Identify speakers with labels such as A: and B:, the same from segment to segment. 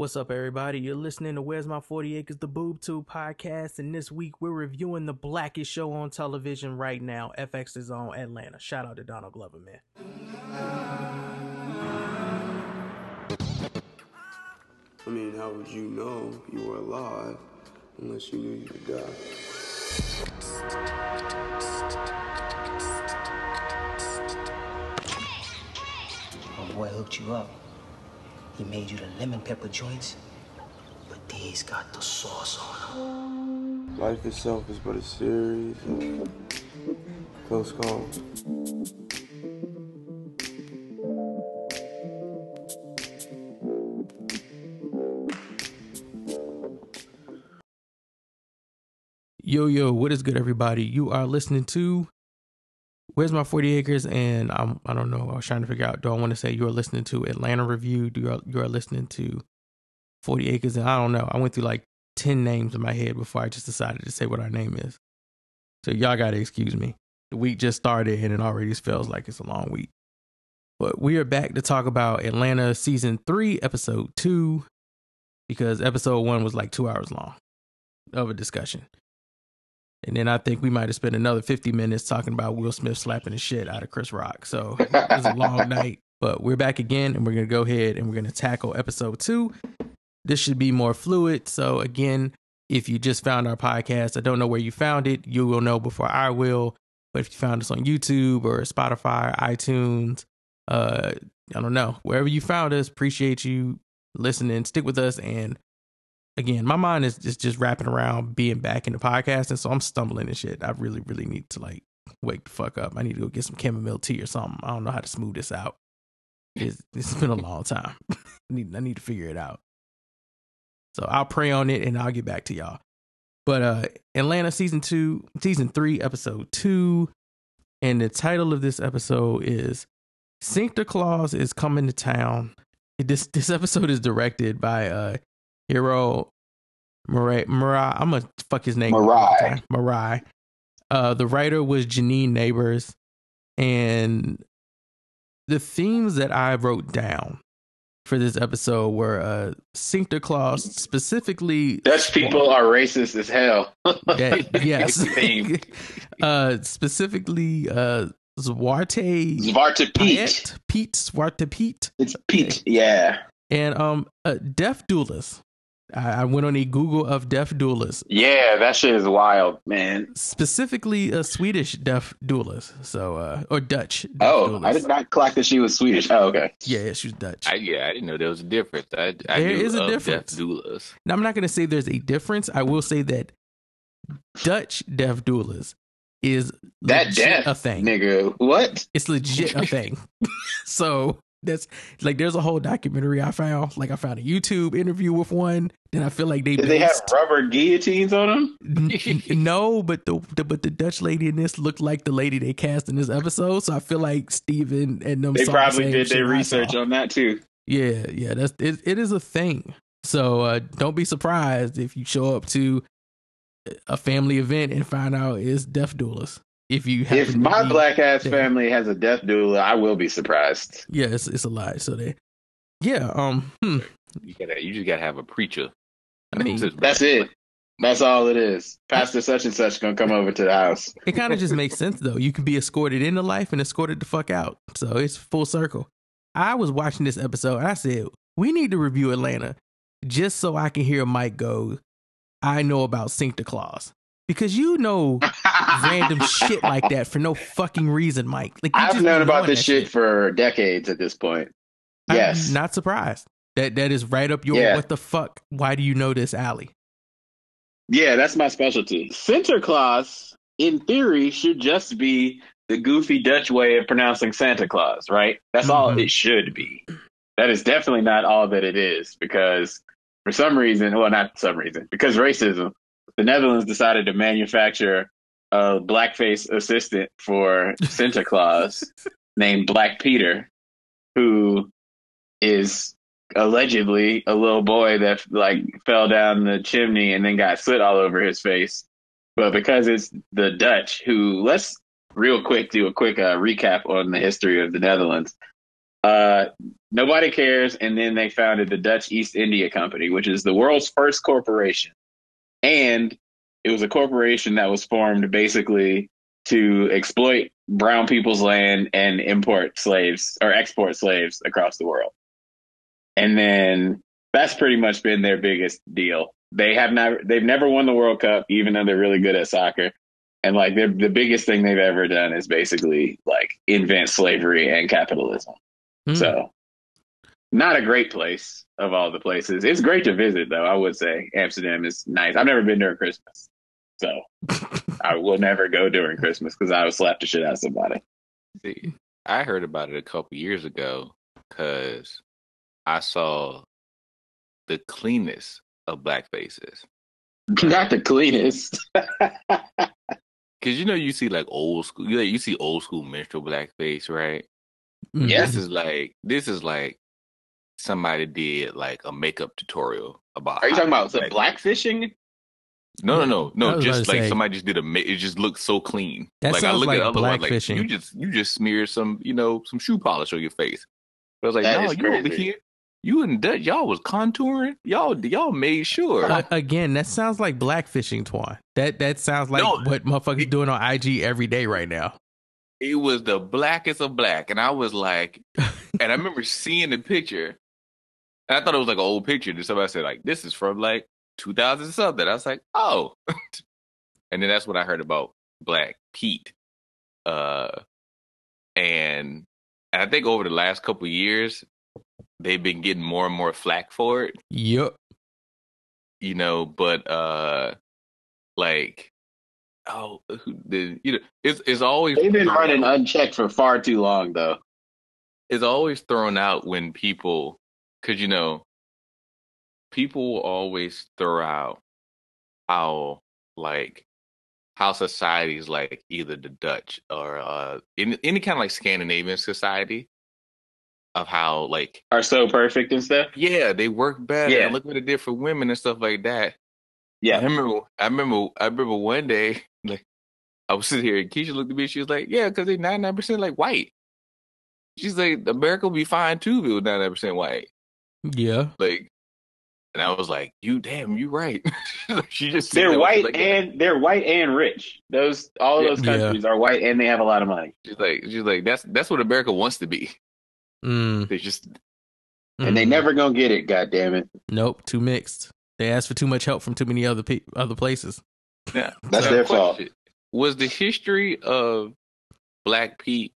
A: What's up, everybody? You're listening to Where's My 40 Acres, the Boob Tube podcast, and this week we're reviewing the blackest show on television right now. FX is on Atlanta. Shout out to Donald Glover, man.
B: I mean, how would you know you were alive unless you knew you would die?
C: My boy hooked you up. He made you the lemon pepper joints, but these got the sauce on them.
B: Life itself is but a series of close calls.
A: Yo, yo, what is good, everybody? You are listening to Where's My 40 Acres? And I'm, I don't know, I was trying to figure out, do I want to say you are listening to Atlanta Review? Do you you are listening to 40 Acres? And I don't know. I went through like 10 names in my head before I just decided to say what our name is. So y'all got to excuse me. The week just started and it already feels like it's a long week. But we are back to talk about Atlanta season three, episode two, because episode one was like two hours long of a discussion. And then I think we might have spent another 50 minutes talking about Will Smith slapping the shit out of Chris Rock. So it was a long night. But we're back again and we're going to go ahead and we're going to tackle episode two. This should be more fluid. So, again, if you just found our podcast, I don't know where you found it. You will know before I will. But if you found us on YouTube or Spotify, iTunes, uh, I don't know, wherever you found us, appreciate you listening. Stick with us and again, my mind is just just wrapping around being back in the podcast, and so I'm stumbling and shit. I really, really need to like wake the fuck up. I need to go get some chamomile tea or something. I don't know how to smooth this out. It's, it's been a long time. I need I need to figure it out. So I'll pray on it and I'll get back to y'all. But uh Atlanta season two, season three, episode two. And the title of this episode is Sinterklaas is coming to town. This this episode is directed by uh Hiro Murai. Marai. I'm gonna fuck his name.
D: Marai.
A: Marai. Uh, the writer was Janine Nabers, and the themes that I wrote down for this episode were uh, Sinterklaas, specifically.
D: Dutch people are racist as hell.
A: yes. uh, specifically, uh, Zwarte.
D: Zwarte Pete.
A: Pete. Pete. Zwarte Pete.
D: It's Pete. Yeah.
A: And um, uh, Death Doulas. I, I went on a Google of Death Doulas,
D: Yeah, that shit is wild, man.
A: specifically a Swedish Death Doulas. So, uh, or Dutch. Deaf
D: Oh,
A: duelist.
D: I did not clock that she was Swedish. Oh, okay.
A: Yeah, yeah, she's Dutch.
E: I, yeah, I didn't know there was a difference. I, I
A: There
E: knew
A: is a difference.
E: Death doulas.
A: Now, I'm not going to say there's a difference. I will say that Dutch Death Doulas is
D: That
A: legit
D: deaf
A: a thing.
D: nigga. What?
A: It's legit a thing. so that's like there's a whole documentary I found. Like I found a YouTube interview with one. Then I feel like they
D: Did they have rubber guillotines on them?
A: No, but the, the but the Dutch lady in this looked like the lady they cast in this episode. So I feel like Steven and them
D: They
A: the
D: probably
A: same
D: did their research on that too.
A: Yeah, yeah, that's it. It is a thing. So uh, don't be surprised if you show up to a family event and find out it's death doulas. If you happen
D: If my
A: be
D: black ass
A: there.
D: family has a death doula, I will be surprised.
A: yeah, it's it's a lie. So they, yeah, um, hmm.
E: You gotta, you just gotta have a preacher.
A: I mean,
D: That's it. That's all it is. Pastor such and such gonna come over to the house.
A: it kind of just makes sense though. You can be escorted into life and escorted the fuck out. So it's full circle. I was watching this episode and I said, we need to review Atlanta just so I can hear Mike go, I know about Sinterklaas. Because you know random shit like that for no fucking reason, Mike. Like
D: I've known about this
A: that
D: shit for decades at this point.
A: I'm
D: Yes.
A: not surprised. That that is right up your
D: Yeah.
A: what the fuck? Why do you know this alley?
D: Yeah, that's my specialty. Sinterklaas, in theory, should just be the goofy Dutch way of pronouncing Santa Claus, right? That's all
A: Mhm.
D: it should be. That is definitely not all that it is because for some reason, well, not some reason, because racism, the Netherlands decided to manufacture a blackface assistant for Sinterklaas named Black Peter, who is allegedly a little boy that like fell down the chimney and then got soot all over his face. But because it's the Dutch, who let's real quick do a quick uh, recap on the history of the Netherlands. Uh, Nobody cares. And then they founded the Dutch East India Company, which is the world's first corporation. And it was a corporation that was formed basically to exploit brown people's land and import slaves or export slaves across the world. And then that's pretty much been their biggest deal. They have not they've never won the World Cup, even though they're really good at soccer. And like the the biggest thing they've ever done is basically like invent slavery and capitalism.
A: Hmm.
D: So not a great place of all the places. It's great to visit though, I would say. Amsterdam is nice. I've never been during Christmas. So I will never go during Christmas because I would slap the shit out of somebody.
E: See, I heard about it a couple years ago because I saw the cleanest of black faces.
D: Not the cleanest.
E: Cause you know you see like old school, you, you see old school minstrel blackface, right?
A: Mhm.
D: Yeah.
E: This is like this is like somebody did like a makeup tutorial about.
D: Are you talking about
E: to
D: the blackfishing?
E: No, no, no, no. Just like
A: say-
E: somebody just did a. ma- It just looks so clean.
A: That
E: like I
A: sounds
E: look
A: like
E: at other ones, like
A: blackfishing.
E: you just you just smeared some you know some shoe polish on your face. But I was like,
D: That
E: no,
D: is
E: you over
D: crazy.
E: here, you and Dutch, y'all was contouring. Y'all y'all made sure.
A: Uh, again, that sounds like blackfishing, Twan. That that sounds like
E: No.
A: what motherfuckers doing on IG every day right now.
E: it was the blackest of black, and I was like, and I remember seeing the picture, and I thought it was like an old picture. And somebody said like, this is from like 2000 something. I was like, oh, and then that's when I heard about Black Pete, uh, and and I think over the last couple of years, they've been getting more and more flack for it,
A: Yup.
E: you know. But uh, like, oh, the you know, it's it's always
D: They've been
E: thrown
D: running
E: out-
D: unchecked for far too long, though.
E: it's always thrown out when people, because you know, people will always throw out how like how societies like either the Dutch or uh any, any kind of like Scandinavian society of how like
D: Are so perfect and stuff.
E: yeah they work better
D: Yeah.
E: and look what it did for women and stuff like that.
D: Yeah, I
E: remember I remember I remember one day like I was sitting here and Keisha looked at me she was like yeah because they ninety nine percent like white. She's like America will be fine too if it was ninety nine percent white.
A: Yeah.
E: Like, and I was like, "You damn, you right." she just
D: they're white
E: like,
D: and they're white and rich. Those all
E: Yeah.
D: those
A: Yeah.
D: countries are white and they have a lot of money.
E: she's like, she's like, that's that's what America wants to be.
A: Mm,
E: They just
D: And they
A: mm.
D: never gonna get it, god damn it.
A: Nope. Too mixed. They asked for too much help from too many other pe- other places.
E: yeah.
D: That's
E: So,
D: their fault.
E: Was the history of Black Pete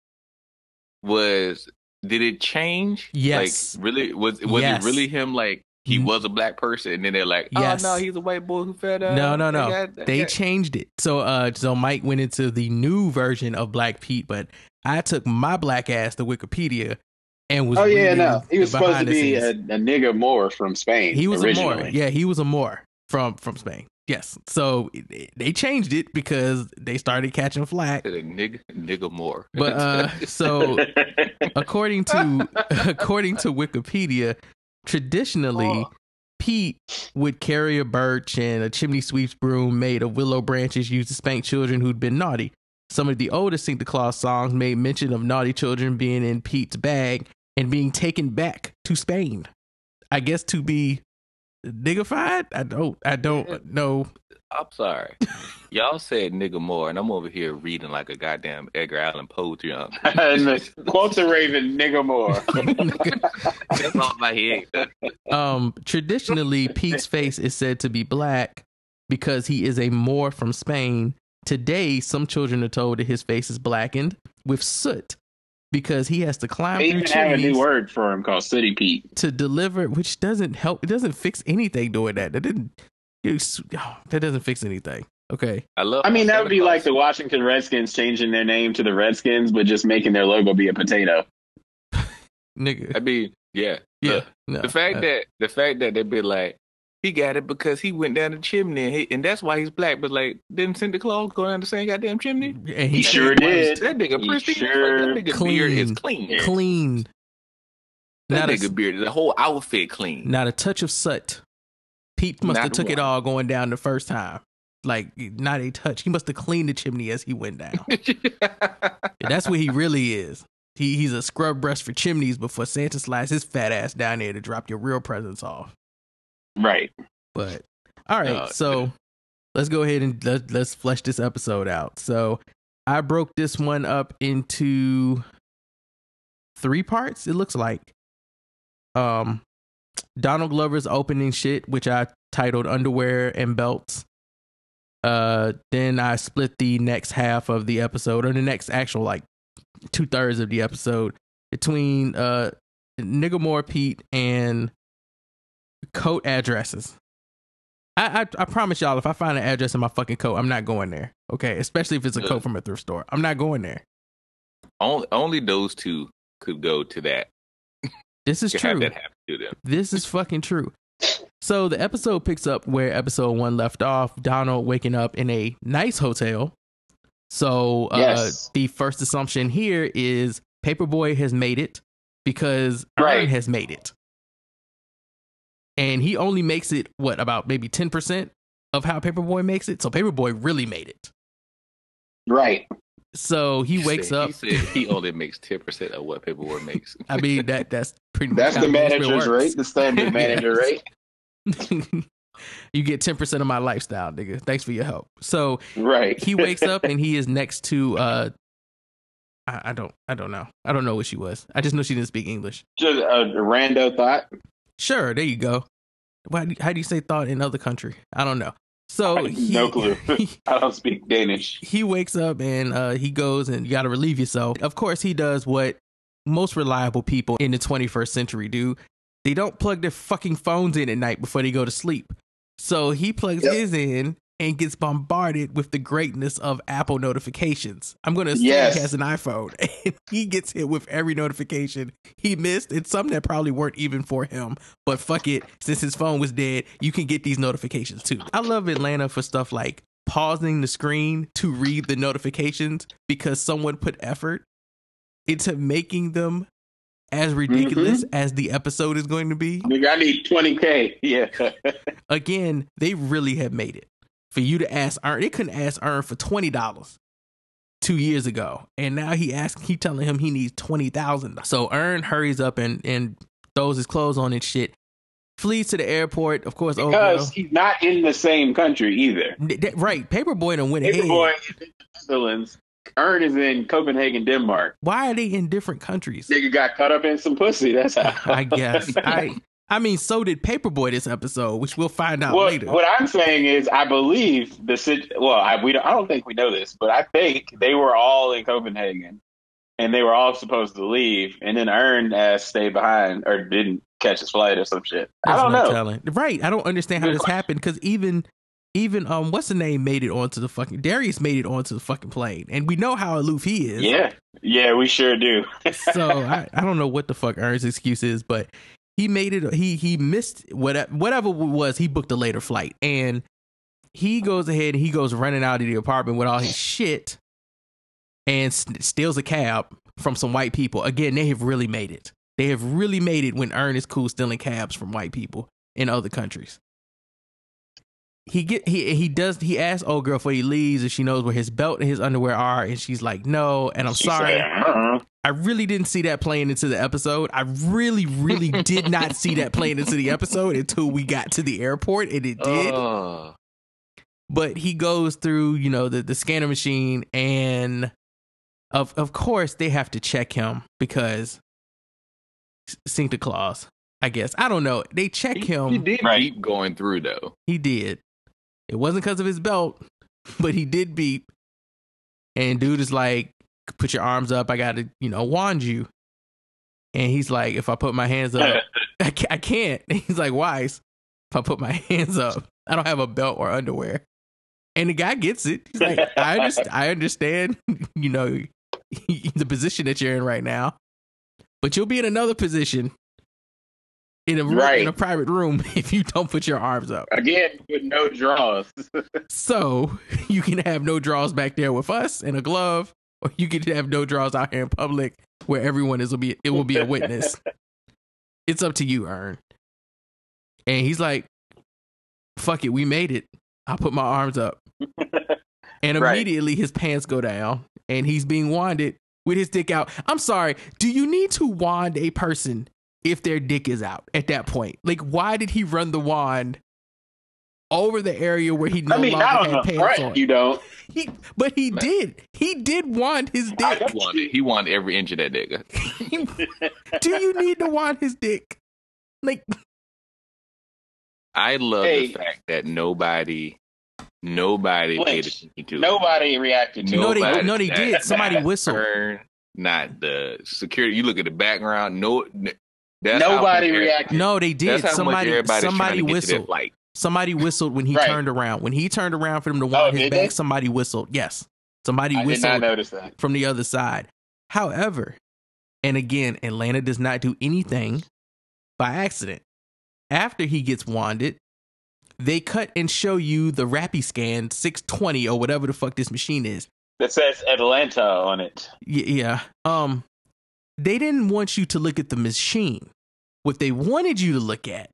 E: was did it change?
A: Yes.
E: Like really was was
A: Yes.
E: it really him like he
A: Mm.
E: was a black person and then they're like, oh
A: Yes.
E: no, he's a white boy who fed up.
A: No, no, no.
E: got- they
A: They
E: got-
A: changed it. So uh so Mike went into the new version of Black Pete, but I took my black ass to Wikipedia and was
D: Oh yeah,
A: reading
D: no. He was supposed to be a,
A: scenes.
D: a nigga Moor from Spain.
A: He was
D: originally.
A: a Moor. Yeah, he was a Moor from from Spain. Yes. So it- it- they changed it because they started catching flack.
E: a nigga nigga more.
A: But uh so according to according to Wikipedia, traditionally
E: Oh.
A: Pete would carry a birch and a chimney sweep's broom made of willow branches used to spank children who'd been naughty. Some of the oldest Sinterklaas songs made mention of naughty children being in Pete's bag and being taken back to Spain. I guess to be niggified. I don't. I don't know.
E: I'm sorry. Y'all said nigga more, and I'm over here reading like a goddamn Edgar Allan Poe junk.
D: and the quotes a raven, nigga more.
E: That's all my head.
A: um, traditionally, Pete's face is said to be black because he is a Moor from Spain. Today, some children are told that his face is blackened with soot because he has to climb
D: They
A: through
D: even have a new word for him called City Pete.
A: to deliver, which doesn't help. It doesn't fix anything doing that. That didn't. oh, that doesn't fix anything. Okay.
E: I love.
D: I mean, that would be
E: Claus.
D: like the Washington Redskins changing their name to the Redskins, but just making their logo be a potato.
A: Nigga.
E: I mean, yeah,
A: Yeah.
E: Look,
A: no,
E: the fact
A: uh,
E: that the fact that they be like, he got it because he went down the chimney, and, he, and that's why he's black. But like, didn't Santa Claus go down the same goddamn chimney?
A: and
D: He
A: he
D: sure did.
E: That nigga
D: He
E: pristine.
D: sure
E: that nigga beard is clean.
A: clean.
E: That
A: Not
E: nigga
A: a,
E: beard, the whole outfit clean.
A: not a touch of soot. Pete must
E: Not
A: have took it all going down the first time. Like not a touch. He must have cleaned the chimney as he went down. That's what he really is. He he's a scrub brush for chimneys before Santa slides his fat ass down there to drop your real presents off.
D: Right.
A: But all right,
E: Oh,
A: so let's go ahead and let, let's flesh this episode out. So I broke this one up into three parts. It looks like um Donald Glover's opening shit, which I titled "Underwear and Belts." Uh, then I split the next half of the episode, or the next actual like two thirds of the episode, between uh Niggamore Pete and coat addresses. I, I I promise y'all, if I find an address in my fucking coat, I'm not going there. Okay, especially if it's a
E: Yeah.
A: coat from a thrift store. I'm not going there.
E: Only only those two could go to that.
A: This is true.
E: that happen to them.
A: This is fucking true. So the episode picks up where episode one left off. Donald waking up in a nice hotel. So uh,
D: Yes.
A: the first assumption here is Paperboy has made it because
D: Right.
A: Earn has made it, and he only makes it what about maybe ten percent of how Paperboy makes it. So Paperboy really made it.
D: Right.
A: So he wakes
E: said,
A: up.
E: He said he only makes ten percent of what Paperboy makes.
A: I mean that that's pretty.
D: That's
A: how
D: the
A: most of it
D: manager's rate, the standard manager rate.
A: you get 10% of my lifestyle, nigga. Thanks for your help. So
D: Right.
A: he wakes up and he is next to uh I, I don't I don't know. I don't know what she was. I just know she didn't speak English.
D: Just a rando thought.
A: Sure, there you go. Why how do you say thought in other country? I don't know. So he,
D: no clue.
A: he,
D: I don't speak Danish.
A: he wakes up and uh he goes and you got to relieve yourself. Of course he does what most reliable people in the 21st century do. They don't plug their fucking phones in at night before they go to sleep. So he plugs
D: Yep.
A: his in and gets bombarded with the greatness of Apple notifications. I'm going to assume
D: Yes.
A: he has an iPhone and he gets hit with every notification he missed. It's some that probably weren't even for him, but fuck it. Since his phone was dead, you can get these notifications too. I love Atlanta for stuff like pausing the screen to read the notifications because someone put effort into making them as ridiculous mm-hmm. as the episode is going to be.
D: I need 20K. Yeah.
A: Again, they really have made it. For you to ask Earn, they couldn't ask Earn for twenty dollars two years ago, and now he ask, he telling him he needs twenty thousand. So Earn hurries up and and throws his clothes on and shit. Flees to the airport, of course.
D: because he's not in the same country either.
A: right. Paperboy done went.
D: Paperboy is in the Netherlands. Earn is in Copenhagen, Denmark.
A: Why are they in different countries?
D: Nigga got caught up in some pussy. That's how.
A: I guess. I I mean, so did Paperboy this episode, which we'll find out
D: What,
A: later.
D: what I'm saying is, I believe the sit. Well, I we don't, I don't think we know this, but I think they were all in Copenhagen, and they were all supposed to leave, and then Earn ass stayed behind or didn't catch his flight or some shit. I don't
A: no
D: know.
A: telling. Right. I don't understand how
D: Good
A: this
D: question.
A: happened because even even um what's the name made it onto the fucking Darius made it onto the fucking plane. And we know how aloof he is.
D: Yeah, yeah, we sure do.
A: so I, I don't know what the fuck Earn's excuse is, but he made it he he missed whatever whatever was, he booked a later flight. And he goes ahead and he goes running out of the apartment with all his shit and steals a cab from some white people. Again, they have really made it. They have really made it when Ernest cool stealing cabs from white people in other countries. He get he he does he asks old girl before he leaves if she knows where his belt and his underwear are, and she's like, no. And I'm
D: She
A: sorry,
D: said, "Uh-uh."
A: I really didn't see that playing into the episode. I really, really did not see that playing into the episode until we got to the airport, and it did.
E: Oh,
A: but he goes through, you know, the, the scanner machine, and of of course they have to check him because Santa Claus. I guess I don't know. They check
E: he,
A: him.
E: he did
D: Right.
E: keep going through though.
A: He did. It wasn't because of his belt, but he did beep. And dude is like, put your arms up. I got to, you know, wand you. And he's like, if I put my hands up, I can't. I can't. And he's like, why? If I put my hands up, I don't have a belt or underwear. And the guy gets it. He's like, I. I understand. You know, the position that you're in right now, but you'll be in another position in a room, in a private room if you don't put your arms up.
D: Again, with no draws.
A: So you can have no draws back there with us and a glove, or you can have no draws out here in public where everyone is will be it will be a witness. it's up to you, Earn. And he's like, "Fuck it, we made it. I'll put my arms up." And
D: Right.
A: immediately his pants go down, and he's being wanded with his dick out. I'm sorry. Do you need to wand a person if their dick is out at that point? Like, why did he run the wand over the area where he no
D: I mean,
A: longer
D: not on
A: had
D: the
A: pants
D: front,
A: on?
D: you don't.
A: He, but he did. He did wand his dick.
E: He wanted, he wanted every inch of that nigga.
A: Do you need to wand his dick? Like,
E: I love
D: Hey.
E: the fact that nobody, nobody paid
D: Flinched.
E: attention to it.
D: Nobody reacted to
A: No,
D: it.
A: they-
E: Nobody-
A: no, they did. Somebody whistled.
E: Not the security. You look at the background. No, that's
D: Nobody
E: much-
D: reacted.
A: no, they did.
E: That's how
A: Somebody, somebody
E: trying to get to that
A: whistled.
E: flight.
A: Somebody whistled when he
D: Right.
A: turned around. When he turned around for them to
D: Oh,
A: his
D: did
A: back,
D: they?
A: somebody whistled. Yes, somebody
D: I did not
A: whistled
D: notice that.
A: from the other side. However, and again, Atlanta does not do anything by accident. After he gets wanded, they cut and show you the Rapiscan 620 or whatever the fuck this machine is.
D: That says Atlanta on it.
A: Y- yeah. Um, they didn't want you to look at the machine. What they wanted you to look at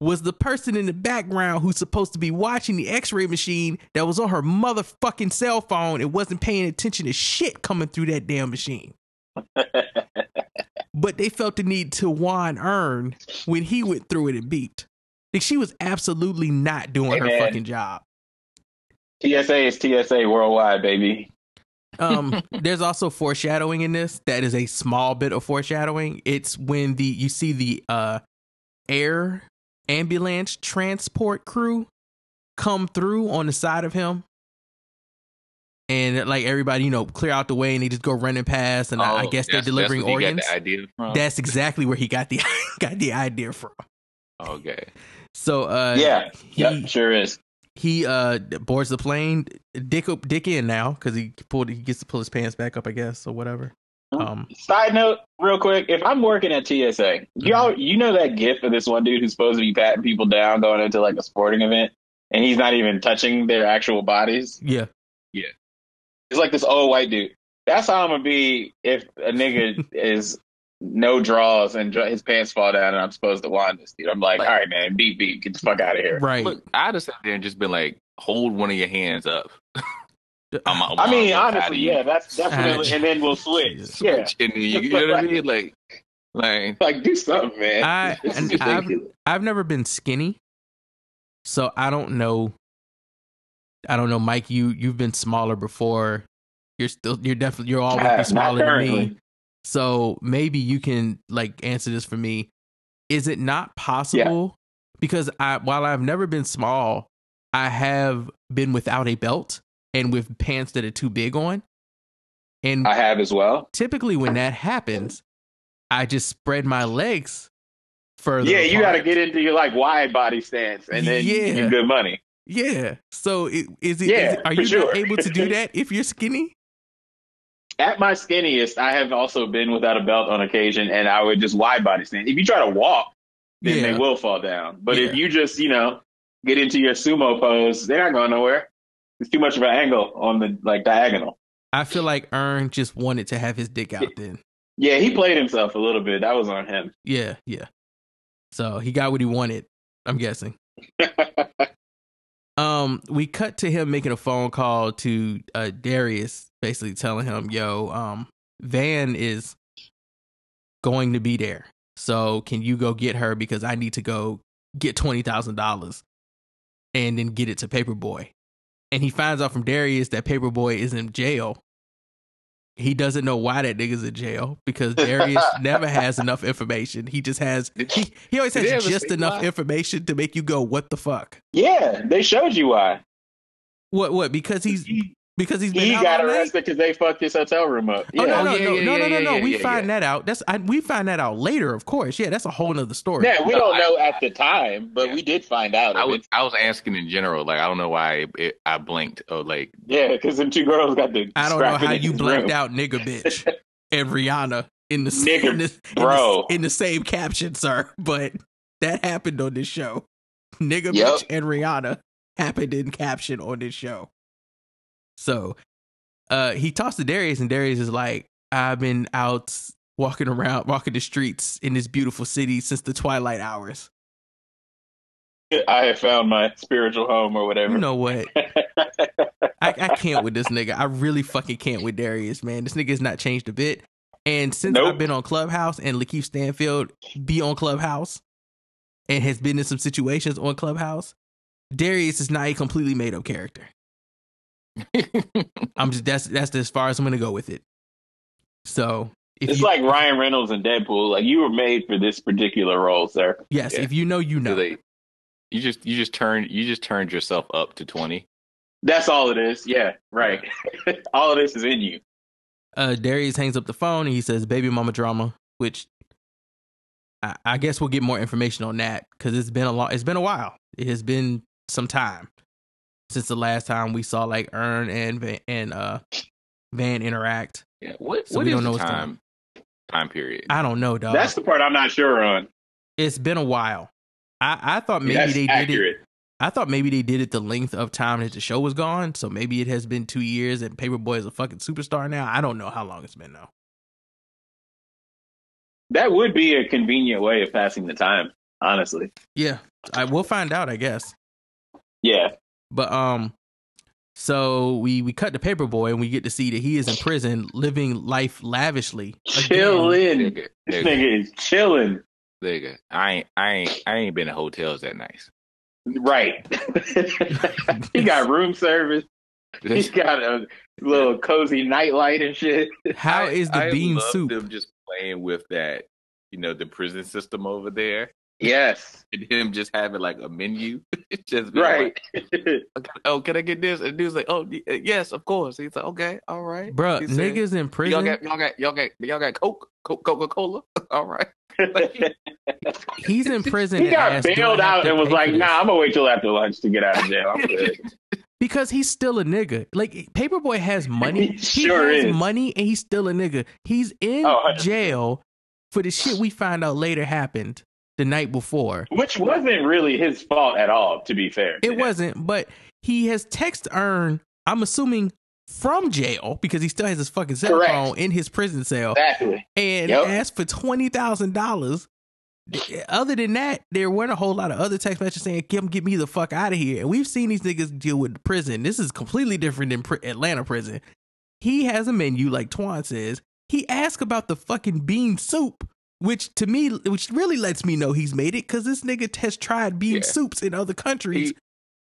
A: was the person in the background who's supposed to be watching the X-ray machine that was on her motherfucking cell phone and wasn't paying attention to shit coming through that damn machine. but they felt the need to wand Earn when he went through it and beeped. Like she was absolutely not doing
D: Hey,
A: her
D: man.
A: fucking job.
D: TSA is TSA worldwide, baby.
A: Um there's also foreshadowing in this that is a small bit of foreshadowing it's when the you see the uh air ambulance transport crew come through on the side of him and like everybody you know clear out the way and they just go running past and I, I
E: Oh,
A: guess they're delivering
E: that's where he got
A: organs
E: the idea from.
A: that's exactly where he got the got the idea from
E: okay.
A: so uh
D: yeah,
A: he,
D: yep, sure is.
A: He uh boards the plane dick up dick in now because he pulled he gets to pull his pants back up i guess or whatever um
D: Side note, real quick, if I'm working at TSA, y'all, you know that gif of this one dude who's supposed to be patting people down going into like a sporting event, and he's not even touching their actual bodies.
A: Yeah, yeah
D: It's like this old white dude. That's how I'm gonna be if a nigga is no draws and his pants fall down and I'm supposed to wand this dude. I'm like,
E: Like-
D: all right, man, beat beat, get the fuck out of here.
A: right
E: Look, I'd have sat there and just been like, hold one of your hands up. I'm, I'm
D: I mean,
E: I'm
D: honestly, yeah,
E: of
D: that's definitely, and then we'll switch.
A: Jesus.
E: you.
D: Yeah,
E: And then you, you know what I mean? Like, like
D: like do something, man.
A: I-
D: This is
A: and I've- I've never been skinny, so I don't know. I don't know, Mike. You you've been smaller before. You're still you're definitely you're always be smaller than me. So maybe you can like answer this for me. Is it not possible? Because I while I've never been small, I have been without a belt and with pants that are too big on. And
D: I have as well.
A: typically when that happens, I just spread my legs further.
D: Yeah, you got to get into your like wide body stance, and then you
A: Yeah.
D: get good money.
A: Yeah. So it, is it? is
D: Yeah,
A: it- are you
D: sure.
A: able to do that if you're skinny?
D: At my skinniest, I have also been without a belt on occasion, and I would just wide body stand. If you try to walk, then
A: Yeah.
D: they will fall down. But if you just, you know, get into your sumo pose, they're not going nowhere. It's too much of an angle on the like diagonal.
A: I feel like Earn just wanted to have his dick out then.
D: Yeah, he played himself a little bit. That was on him.
A: Yeah, yeah. So he got what he wanted. I'm guessing. Um, we cut to him making a phone call to uh Darius, basically telling him, "Yo, um, Van is going to be there. So can you go get her because I need to go get twenty thousand dollars and then get it to Paperboy." And he finds out from Darius that Paperboy is in jail. He doesn't know why that nigga's in jail because Darius never has enough information. He just has he, he always has just enough
E: why?
A: information to make you go, "What the fuck?"
D: yeah, they showed you why.
A: What? What? Because he's
D: He,
A: because he's been
D: he
A: out
D: got
A: all
D: arrested because they fucked his hotel room up.
A: Oh no oh, no
E: yeah,
A: no
E: yeah,
A: no no no
E: yeah,
A: no!
E: yeah,
A: we
E: yeah,
A: find
E: yeah.
A: that out. That's I, we find that out later, of course. Yeah, that's a whole nother story.
D: Yeah, we
E: No,
D: don't
E: I-
D: know at the time, but
E: Yeah.
D: we did find out.
E: I was
D: it.
E: I was asking in general. Like, I don't know why it, it, I blinked. Or like,
D: Yeah, because them two girls got the.
A: I don't know how you
D: his
A: blanked
D: room.
A: out, nigga, bitch, and Rihanna in the
D: Nigga,
A: in the, in
D: bro.
A: the, in the same caption, sir. But that happened on this show. Nigga,
D: Yep.
A: bitch, and Rihanna happened in caption on this show. So, uh, he talks to Darius, and Darius is like, "I've been out walking around, walking the streets in this beautiful city since the twilight hours."
D: I have found my spiritual home or whatever.
A: You know what? I, I can't with this nigga. I really fucking can't with Darius, man. This nigga has not changed a bit. And since
D: Nope.
A: I've been on Clubhouse and Lakeith Stanfield be on Clubhouse and has been in some situations on Clubhouse, Darius is not a completely made up character. I'm just that's that's as far as I'm gonna go with it. So if
D: it's
A: you,
D: like Ryan Reynolds and Deadpool. Like you were made for this particular role, sir.
A: yes,
E: Yeah.
A: if you know, you
E: So
A: know.
E: they- you just you just turned you just turned yourself up to twenty.
D: That's all it is. Yeah, right. all of this is in you.
A: uh, Darius hangs up the phone and he says, "Baby mama drama," which I, I guess we'll get more information on that because it's been a long, it's been a while. It has been some time since the last time we saw like Earn and Van, and uh, Van interact.
E: Yeah. What
A: So
E: what
A: we
E: is
A: don't know
E: the
A: what's
E: time time period?
A: I don't know, dog.
D: That's the part I'm not sure on.
A: it's been a while. I, I thought maybe
D: That's
A: they did it. I thought maybe they did it the length of time that the show was gone. So maybe it has been two years and Paperboy is a fucking superstar now. I don't know how long it's been though.
D: That would be a convenient way of passing the time. Honestly,
A: Yeah, I will find out. I guess.
D: yeah.
A: But um, so we we cut the paper boy and we get to see that he is in prison, living life lavishly.
D: Chilling.
E: Nigga,
D: This
E: nigga,
D: nigga is chilling.
E: nigga. I ain't I ain't I ain't been to hotels that nice.
D: Right. he got room service. He's got a little cozy nightlight and shit.
A: How is the
E: I
A: bean
E: love
A: soup?
E: Them just playing with that, you know, the prison system over there,
D: Yes.
E: and him just having like a menu. Just
D: Right.
E: like, oh, can I get this? And the dude's like, oh, yes, of course. He's like, okay, all right,
A: Bruh,
E: He said,
A: niggas in
E: Y'all
A: prison.
E: got y'all got y'all got y'all got Coke, Coca Cola. All right.
A: he's in prison.
D: he
A: and
D: got
A: asked,
D: bailed out and was like,
A: this?"
D: nah, I'm gonna wait till after lunch to get out of jail. I'm good.
A: because he's still a nigga. Like Paperboy has money.
D: He sure
A: has
D: is.
A: money, and he's still a nigga. He's in
D: Oh,
A: jail for the shit we find out later happened the night before.
D: Which wasn't really his fault at all, to be fair. to
A: It
D: him.
A: wasn't, but he has text earn. I'm assuming from jail because he still has his fucking cell
D: Correct.
A: phone in his prison cell,
D: Exactly.
A: and
D: Yep.
A: asked for twenty thousand dollars. Other than that, there weren't a whole lot of other text messages saying, "Get get me the fuck out of here." And we've seen these niggas deal with prison. This is completely different than pri- Atlanta prison. He has a menu, like Twan says. He asked about the fucking bean soup, which to me, which really lets me know he's made it because this nigga has tried bean
E: Yeah.
A: soups in other countries,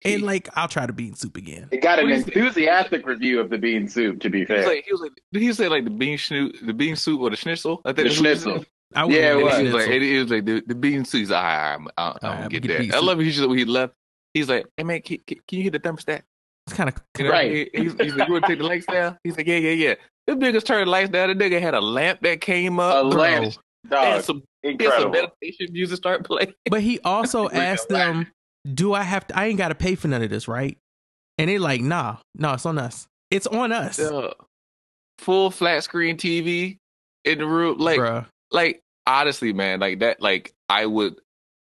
E: He-
A: and like I'll try the bean soup again.
D: It got an
E: What is it?
D: enthusiastic review of the bean soup, to be
E: He was
D: fair.
E: like, he was like, did he say like the bean snoot, the bean soup or the schnitzel? I think
D: The
E: that's what he
D: schnitzel.
A: I
D: Yeah, it was.
A: get
E: He was like,
A: schnitzel.
E: it, it was like the, the bean soup. He's like, all right, I'm, I, I don't
A: I'm
E: get
A: get
E: that. I love it. He's just when he left. He's like, hey man, can, can, can you hit the thermostat?
A: It's kind of
E: You know,
D: Right.
E: he- he's, he's like, you want to take the lights down? He's like, yeah, yeah, yeah. Them niggas turned the lights down. The nigga had a lamp that came up. bro.
D: lamp.
E: And some, he had some
D: incredible.
E: meditation music start playing.
A: But he also asked them, "Do I have to? I ain't got to pay for none of this, right?" And they like, "Nah, no, it's on us. It's on us,
E: Yeah. Full flat screen TV in the room. Like,
A: bruh."
E: like honestly, man, like that, like I would,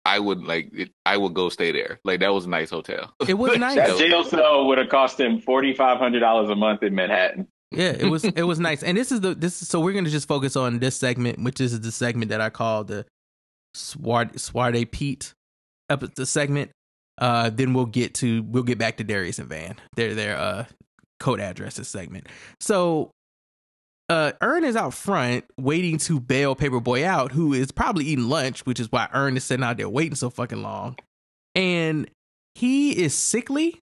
E: I would like, it, I would go stay there. Like that was a nice hotel.
A: It was nice.
D: That jail cell would have cost him forty five hundred dollars a month in Manhattan.
A: Yeah, it was. It was nice. And this is the this. Is, so we're gonna just focus on this segment, which is the segment that I call the Swart Swarde Pete epi- the segment. Uh, then we'll get to we'll get back to Darius and Van. Their their uh code addresses segment. So uh Earn is out front waiting to bail Paperboy out, who is probably eating lunch, which is why Earn is sitting out there waiting so fucking long. And he is sickly.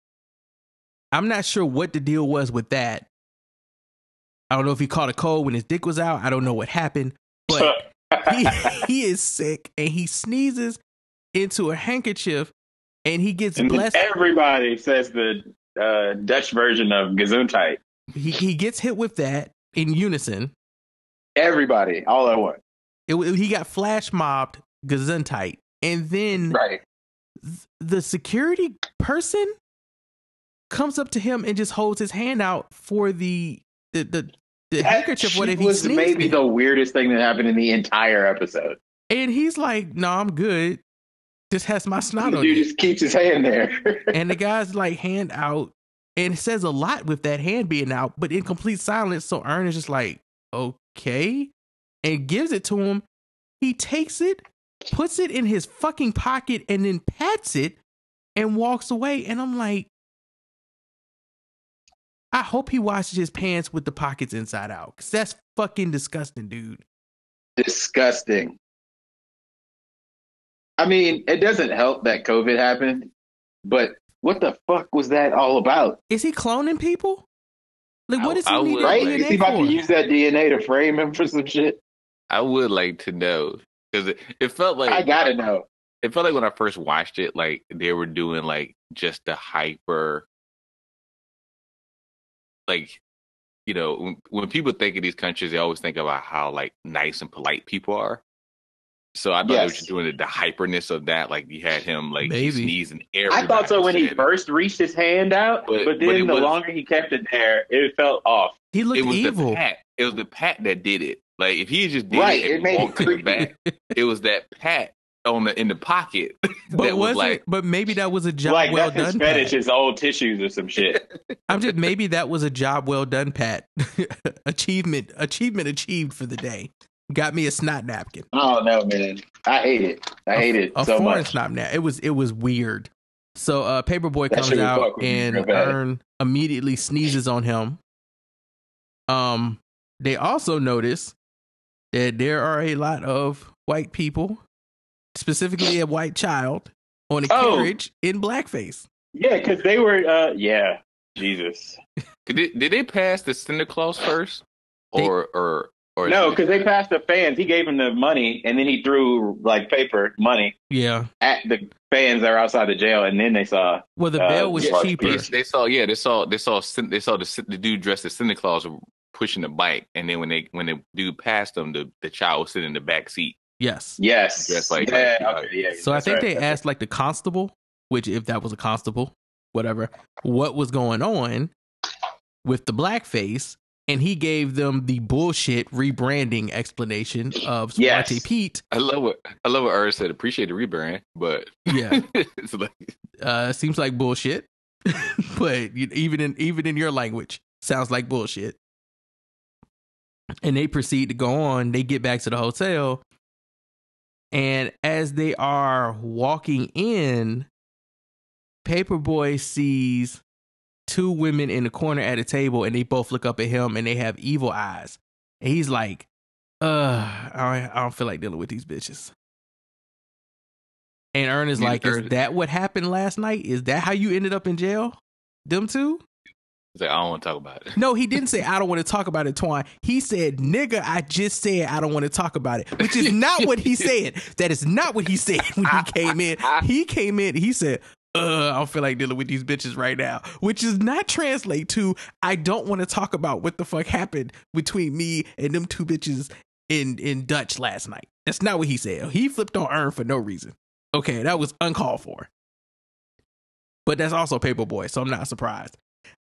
A: I'm not sure what the deal was with that. I don't know if he caught a cold when his dick was out. I don't know what happened, but he, he is sick and he sneezes into a handkerchief and he gets
D: and
A: blessed.
D: everybody says the uh, Dutch version of Gesundheit.
A: He, he gets hit with that in unison.
D: Everybody, all at once.
A: It, he got flash mobbed Gesundheit. And then
D: Right.
A: th- the security person comes up to him and just holds his hand out for the the the, the handkerchief. What if he
D: was maybe
A: it?
D: the weirdest thing that happened in the entire episode.
A: And he's like, "No, I'm good. Just has my snot on
D: dude just keeps his hand there.
A: and the guy's like hand out and it says a lot with that hand being out but in complete silence so Earn is just like okay and gives it to him he takes it puts it in his fucking pocket and then pats it and walks away. And I'm like, I hope he washes his pants with the pockets inside out. Cause that's fucking disgusting, dude.
D: Disgusting. I mean, it doesn't help that COVID happened, but what the fuck was that all about?
A: Is he cloning people? Like, what
E: I-
A: does he
E: I
A: need
E: would,
D: Right?
E: like-
D: Is he
A: DNA
D: about
A: for?
D: to use that DNA to frame him for some shit?
E: I would like to know because it, it felt like
D: I gotta know.
E: it felt like when I first watched it, like they were doing like just the hyper, like you know, when, when people think of these countries, they always think about how like nice and polite people are. So I thought they were just doing the, the hyperness of that. Like you had him like
A: Maybe.
E: sneezing.
D: I thought so when he
E: it.
D: first reached his hand out,
E: But-
D: but,
E: but
D: then
E: it
D: the
E: was-
D: longer he kept it there, it felt off.
A: He looked
E: It was
A: evil.
E: the pat. It was the pat that did it. Like if he just did
D: Right,
E: it
D: it
E: and
D: made it
E: to the
D: creepy.
E: back, it was that pat on the in the pocket
A: But
E: that was
A: was
E: like
A: it? But maybe that was a job
D: like
A: well
D: that's his
A: done.
D: fetish,
A: Pat.
D: his old tissues or some shit.
A: I'm just maybe that was a job well done, Pat. achievement, achievement achieved for the day. Got me a snot napkin.
D: Oh don't man. I hate it. I hate it
A: a
D: so
A: foreign
D: much.
A: snot napkin. It was it was weird. So uh Paperboy
D: That
A: comes out
D: fuck with me
A: and
D: real bad.
A: Earn immediately sneezes on him. Um, they also notice that there are a lot of white people, specifically a white child, on a
D: Oh.
A: carriage in blackface.
D: Yeah, because they were. uh Yeah, Jesus.
E: Did they, did they pass the Santa Claus first,
A: They-
E: or or or
D: No, because they passed the fans. He gave them the money, and then he threw like paper money
A: Yeah.
D: at the fans that are outside the jail, and then they saw.
A: Well, the
D: Uh,
A: bail was
D: yeah,
A: cheaper.
E: they, they saw yeah they saw they saw they saw the, the dude dressed as Santa Claus pushing the bike, and then when they when the dude passed them, the the child was sitting in the back seat.
A: Yes.
D: Yes.
E: Just like-
D: yeah,
E: like,
D: okay, yeah.
A: So I think
D: right.
A: they asked like the constable, which if that was a constable, whatever, what was going on with the blackface, and he gave them the bullshit rebranding explanation of
D: Yes.
A: Pete.
E: I love what I love what Urs said. Appreciate the rebrand, but
A: Yeah,
E: it's like
A: uh, seems like bullshit, but even in even in your language, sounds like bullshit. And they proceed to go on. They get back to the hotel, and as they are walking in, Paperboy sees two women in the corner at a table, and they both look up at him, and they have evil eyes. And he's like, "Uh, I, I don't feel like dealing with these bitches." And Earn is
E: You
A: like, "Is that what happened last night? Is that how you ended up in jail? Them two?
E: It's like I don't want to talk about it.
A: No, he didn't say I don't want to talk about it, Twine. He said, nigga, I just said I don't want to talk about it, which is not what he said. That is not what he said when he came in. He came in, he said, uh, I don't feel like dealing with these bitches right now, which does not translate to I don't want to talk about what the fuck happened between me and them two bitches in in Dutch last night. That's not what he said. He flipped on Earn for no reason. Okay, that was uncalled for. But that's also Paperboy, so I'm not surprised.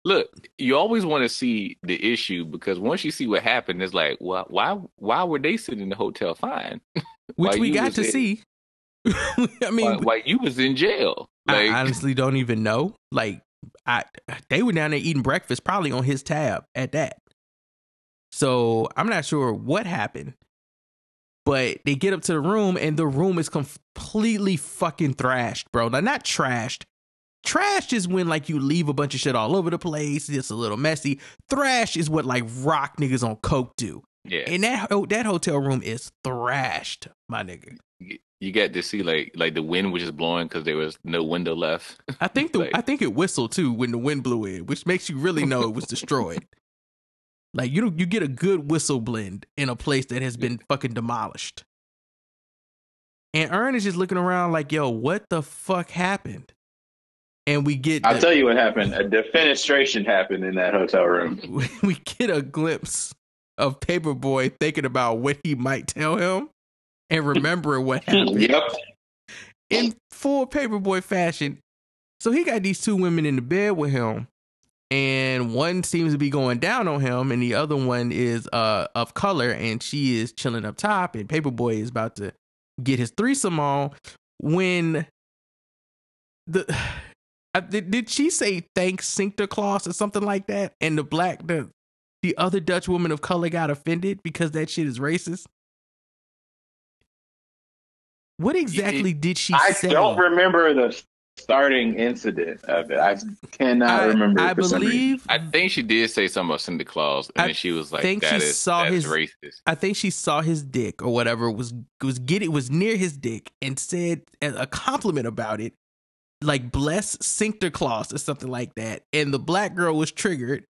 E: Look, you always want to see the issue because once you see what happened, it's like, well, why why were they sitting in the hotel fine?
A: Which we got to
E: in-
A: see. I mean,
E: Why, you was in jail? Like,
A: I honestly don't even know. Like, I they were down there eating breakfast, probably on his tab at that. So I'm not sure what happened, but they get up to the room and the room is completely fucking thrashed, bro. Now, not trashed. Trashed is when like you leave a bunch of shit all over the place. It's a little messy. Thrash is what like rock niggas on coke do.
E: yeah,
A: And that that hotel room is thrashed, my nigga.
E: you got to see like like the wind was just blowing because there was no window left.
A: I think the
E: Like-
A: I think it whistled too when the wind blew in, which makes you really know it was destroyed. like you you get a good whistle blend in a place that has been fucking demolished. And Earn is just looking around like, "Yo, what the fuck happened?" And we get
D: I'll
A: the-
D: tell you what happened. A defenestration happened in that hotel room.
A: we get a glimpse of Paperboy thinking about what he might tell him and remembering what happened.
D: yep.
A: in full paperboy fashion. So he got these two women in the bed with him, and one seems to be going down on him, and the other one is uh of color, and she is chilling up top, and Paperboy is about to get his threesome on when the I, did, did she say thanks Santa Claus or something like that? And the black the the other Dutch woman of color got offended because that shit is racist. What exactly did she
D: I
A: say?
D: don't remember the starting incident of it. I cannot
A: I,
D: remember.
A: I
D: for some reason.
A: believe
E: I think she did say something about Santa Claus, and
A: I
E: then she was like,
A: think
E: "That
A: she
E: is
A: saw
E: that's
A: his-
E: racist."
A: I think she saw his dick or whatever was was getting was near his dick and said a a compliment about it, like bless Sinterklaas or something like that. And the black girl was triggered,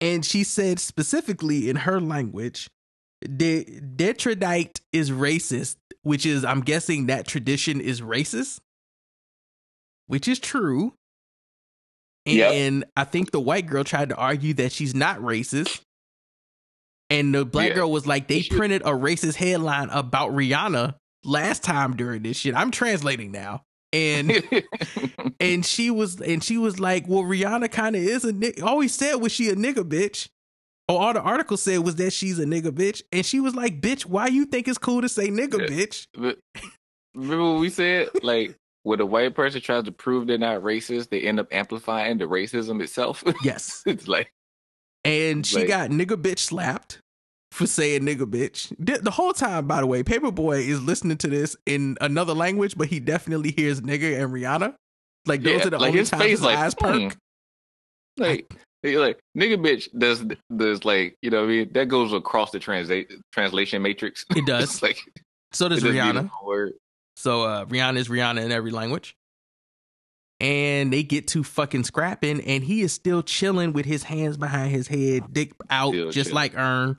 A: and she said specifically in her language, "De Detroit is racist," which is I'm guessing that tradition is racist, which is true.
D: Yep.
A: And I think the white girl tried to argue that she's not racist. And the black
E: Yeah.
A: girl was like, they printed a racist headline about Rihanna last time during this shit. I'm translating now. And and she was and she was like, Well, Rihanna kind of is a nigga. Always said was she a nigga bitch. Or all the article said was that she's a nigga bitch. And she was like, Bitch, why you think it's cool to say nigga bitch?
E: Remember what we said? Like when a white person tries to prove they're not racist, they end up amplifying the racism itself.
A: Yes.
E: it's like
A: And she
E: Like-
A: got nigga bitch slapped for saying nigga bitch. The, whole time, by the way, Paperboy is listening to this in another language, but he definitely hears nigga and Rihanna. Like those
E: yeah,
A: are the
E: like
A: only
E: his
A: times
E: face
A: his
E: like
A: eyes
E: hmm.
A: perk.
E: Like like nigga bitch does does like you know what I mean that goes across the translate translation matrix.
A: It does.
E: Like
A: So does
E: it doesn't mean
A: Rihanna. So uh, Rihanna is Rihanna in every language. And they get to fucking scrapping, and he is still chilling with his hands behind his head, dick out,
E: Still
A: just
E: chilling.
A: like Earn,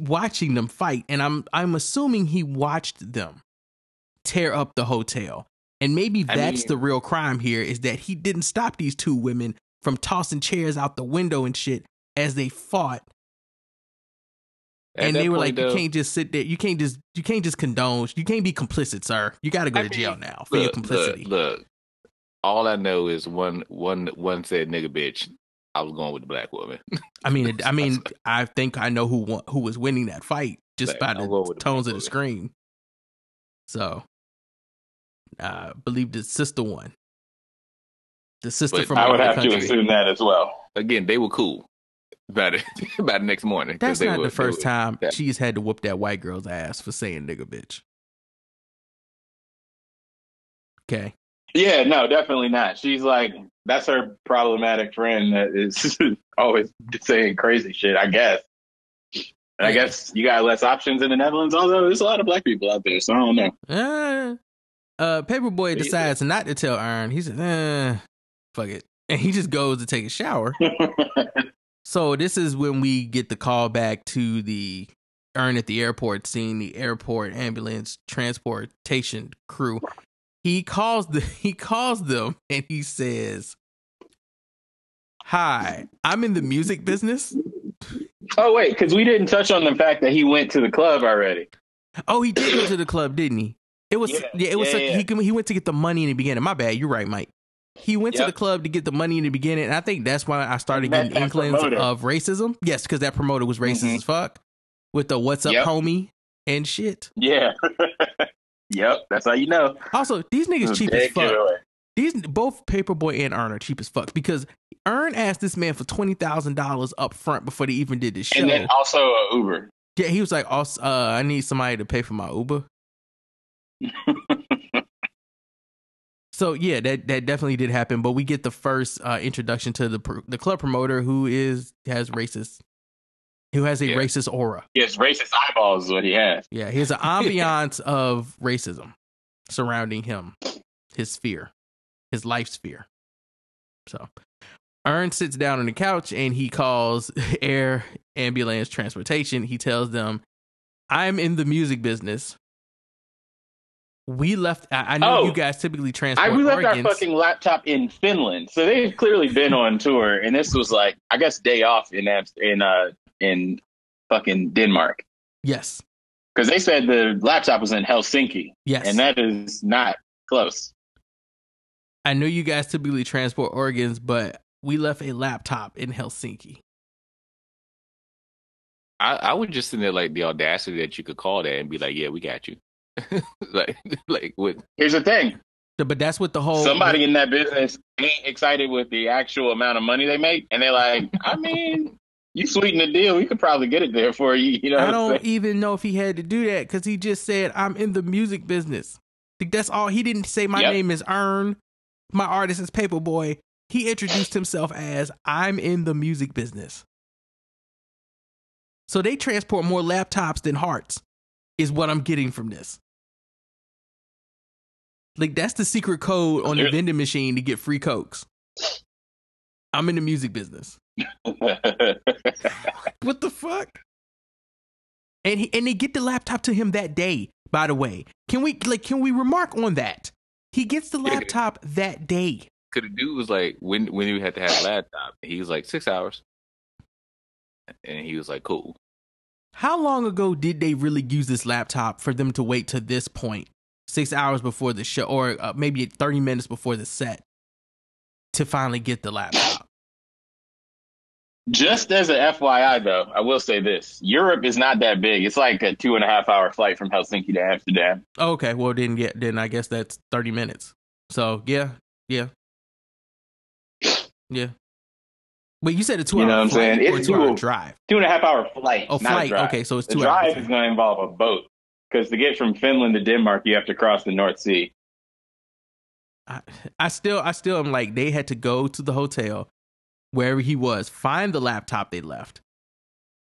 A: watching them fight. And I'm I'm assuming he watched them tear up the hotel. And maybe
E: I
A: that's
E: mean-
A: the real crime here is that he didn't stop these two women from tossing chairs out the window and shit as they fought. And they were like, you can't just sit there. You can't just you can't just condone. You can't be complicit, sir. You got to go
E: I
A: to jail now for your complicity.
E: Look, look, all I know is one one one said nigga bitch. I was going with the black woman.
A: I mean, it- I mean, I think I know who won, who was winning that fight just
E: Like,
A: by the
E: the
A: tones
E: black
A: of the scream. So, I believe the sister won. The sister
E: But
A: from
D: I would have to assume that as well.
E: Again, they were cool. about it by the next morning.
A: That's
E: they
A: not
E: were-
A: the first time
E: that-
A: she's had to whoop that white girl's ass for saying nigga bitch. Okay.
D: Yeah, no, definitely not. She's like that's her problematic friend that is always saying crazy shit. I guess. And I guess you got less options in the Netherlands, although there's a lot of black people out there, so I don't know.
A: Uh, uh, Paperboy
E: Yeah.
A: decides not to tell Earn. He says, eh, fuck it. And he just goes to take a shower. So this is when we get the call back to the Earn at the airport, seeing the airport ambulance transportation crew. He calls the he calls them and he says, "Hi, I'm in the music business."
D: oh wait, because we didn't touch on the fact that he went to the club already.
A: Oh, he did go to the club, didn't he? It was yeah,
D: Yeah,
A: it was
D: yeah,
A: such-
D: yeah.
A: he he went to get the money in the beginning. My bad, you're right, Mike. He went to the club to get the money in the beginning, and I think that's why I started
D: Met
A: getting
D: that
A: inklings
D: promoter.
A: of racism. Yes, because that promoter was racist
D: Mhm.
A: as fuck with the "What's up,
D: Yep.
A: homie" and shit.
D: Yeah. yep, that's how you know.
A: Also, these niggas cheap as fuck.
D: giveaway.
A: These both Paperboy and Earn are cheap as fuck because Earn asked this man for twenty thousand dollars up front before they even did the show.
D: And then also uh, Uber.
A: yeah, he was like, also, uh, "I need somebody to pay for my Uber." So yeah, that that definitely did happen. But we get the first uh, introduction to the the club promoter who is has racist, who has a
E: Yeah.
A: racist aura.
D: Yes, racist eyeballs is what he has.
A: Yeah, he has an ambiance of racism surrounding him, his sphere, his life sphere. So, Earn sits down on the couch and he calls air ambulance transportation. He tells them, "I'm in the music business." We left. I, I know
D: Oh.
A: you guys typically transport
D: I we left
A: organs.
D: our fucking laptop in Finland, so they've clearly been on tour, and this was like I guess day off in Amst- in uh in fucking Denmark
A: yes,
D: because they said the laptop was in Helsinki,
A: yes.
D: and that is not close.
A: I know you guys typically transport organs, but we left a laptop in Helsinki.
E: I, I would just send there like the audacity that you could call that and be like, "Yeah, we got you." like, like with
D: Here's the thing:
A: So- But that's what the whole
D: somebody in that business ain't excited with the actual amount of money they make, and they're like, I mean. You sweeten the deal, we could probably get it there for you. You know,
A: I don't even know if he had to do that because he just said, I'm in the music business. Like, that's all. He didn't say, My
D: Yep.
A: name is Earn. my artist is Paperboy. He introduced himself as I'm in the music business. So they transport more laptops than hearts, is what I'm getting from this. Like that's the secret code on the vending machine to get free cokes. I'm in the music business. What the fuck? And he and they get the laptop to him that day. By the way, can we like can we remark on that? He gets the
E: Yeah.
A: laptop that day.
E: Cause the dude was like, when when you had to have a laptop, he was like six hours, and he was like, cool.
A: How long ago did they really use this laptop for them to wait to this point? point, six hours before the show, or uh, maybe thirty minutes before the set, to finally get the laptop?
D: Just as a FYI, though, I will say this: Europe is not that big. It's like a two and a half hour flight from Helsinki to Amsterdam.
A: Oh, okay, well then, yeah, then I guess that's thirty minutes. So yeah, yeah, yeah. Wait, you said a two
D: You know
A: hour
D: what I'm saying? It's
A: two hour drive?
D: Two and a half hour flight.
A: Oh, flight.
D: drive.
A: Okay, so it's
D: The
A: two
D: drive
A: hours.
D: is going to involve a boat because to get from Finland to Denmark, you have to cross the North Sea.
A: I, I still, I still am like they had to go to the hotel wherever he was, find the laptop they left,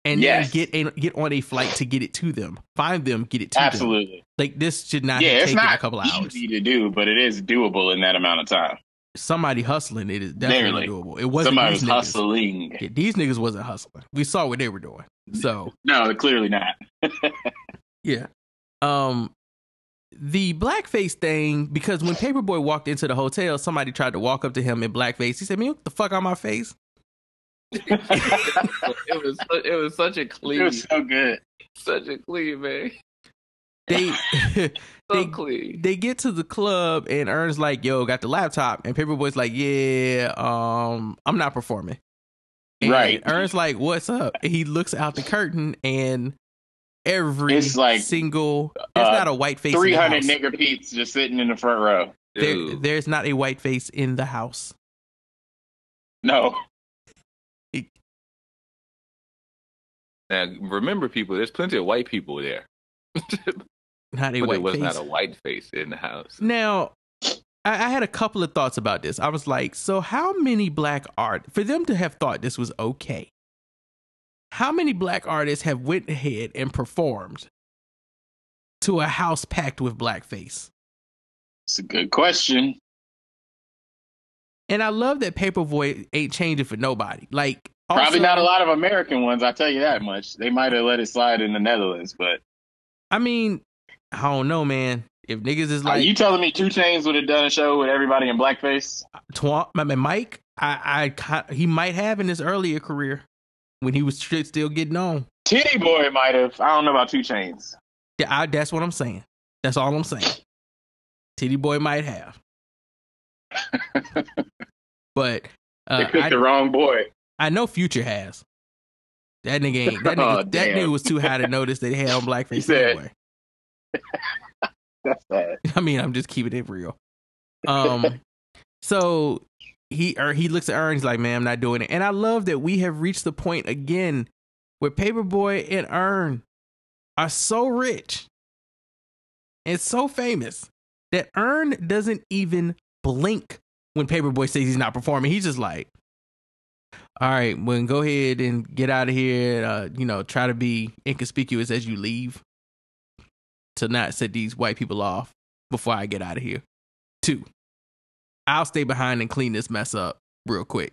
A: and
D: Yes.
A: then get a, get on a flight to get it to them. Find them, get it to them.
D: Absolutely.
A: Like this should not
D: yeah, it's not
A: a couple hours.
D: easy to do, but it is doable in that amount of time.
A: Somebody hustling, it is definitely
D: Barely.
A: doable. It wasn't
D: Somebody
A: these
D: was
A: niggas.
D: hustling.
A: Yeah, these niggas wasn't hustling. We saw what they were doing. So
D: No, clearly not.
A: yeah. Um the blackface thing, because when Paperboy walked into the hotel, somebody tried to walk up to him in blackface. He said, Man, what the fuck on my face?
E: It was it was such a
D: It
E: clean,
D: was so good.
E: such a clean man,
A: They
E: so
A: They-
E: clean.
A: they get to the club and Earn's like, yo, got the laptop. And Paperboy's like, Yeah, um, I'm not performing. And
D: Right.
A: Earn's like, What's up? And he looks out the curtain and every
D: It's like,
A: single there's
D: uh,
A: not a white face. in the
D: Three hundred
A: house.
D: nigger peeps just sitting in the front row.
A: There, there's not a white face in the house.
D: No,
E: now remember, people, there's plenty of white people there,
A: Not a
E: but
A: white
E: there was
A: face.
E: not a white face in the house.
A: Now, I, I had a couple of thoughts about this. I was like, so how many black art for them to have thought this was okay? How many black artists have went ahead and performed to a house packed with blackface?
D: it's a good question.
A: And I love that Paperboy ain't changing for nobody. Like,
D: Probably not a lot of American ones. I tell you that much. They might have let it slide in the Netherlands, but
A: I mean, I don't know, man. If niggas is
D: are
A: like
D: you telling me 2 Chainz would have done a show with everybody in blackface?
A: Twa- I mean, Mike, I, I, he might have in his earlier career when he was still getting on.
D: Titty Boy might have. I don't know about 2 Chainz.
A: Yeah, I, that's what I'm saying. That's all I'm saying. Titty boy might have, but
D: They
A: uh,
D: picked
A: I,
D: the wrong boy.
A: I know Future has. That nigga ain't. That
D: Oh,
A: nigga, that
D: damn.
A: nigga was too high to notice that he had on blackface anyway.
D: That's sad.
A: I mean, I'm just keeping it real. Um, so he or he looks at Earn. He's like, "Man, I'm not doing it." And I love that we have reached the point again where Paperboy and Earn are so rich and so famous that Earn doesn't even blink when Paperboy says he's not performing. He's just like, "All right, well, go ahead and get out of here. Uh, you know, try to be inconspicuous as you leave." to not set these white people off before I get out of here. Two, I'll stay behind and clean this mess up real quick.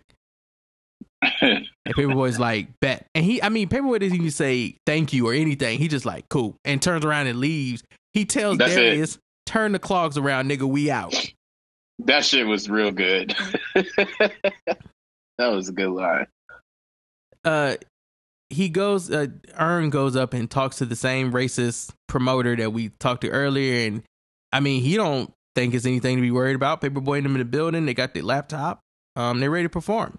A: And Paperboy's like, bet. And he, I mean, Paperboy doesn't even say thank you or anything. He just like, cool. And turns around and leaves. He tells
D: That's it.
A: Darius, turn the clogs around, nigga, we out.
D: that shit was real good. that was a good line.
A: uh he goes uh Earn goes up and talks to the same racist promoter that we talked to earlier and I mean he don't think it's anything to be worried about. Paperboy and them in the building, they got their laptop. Um they're ready to perform.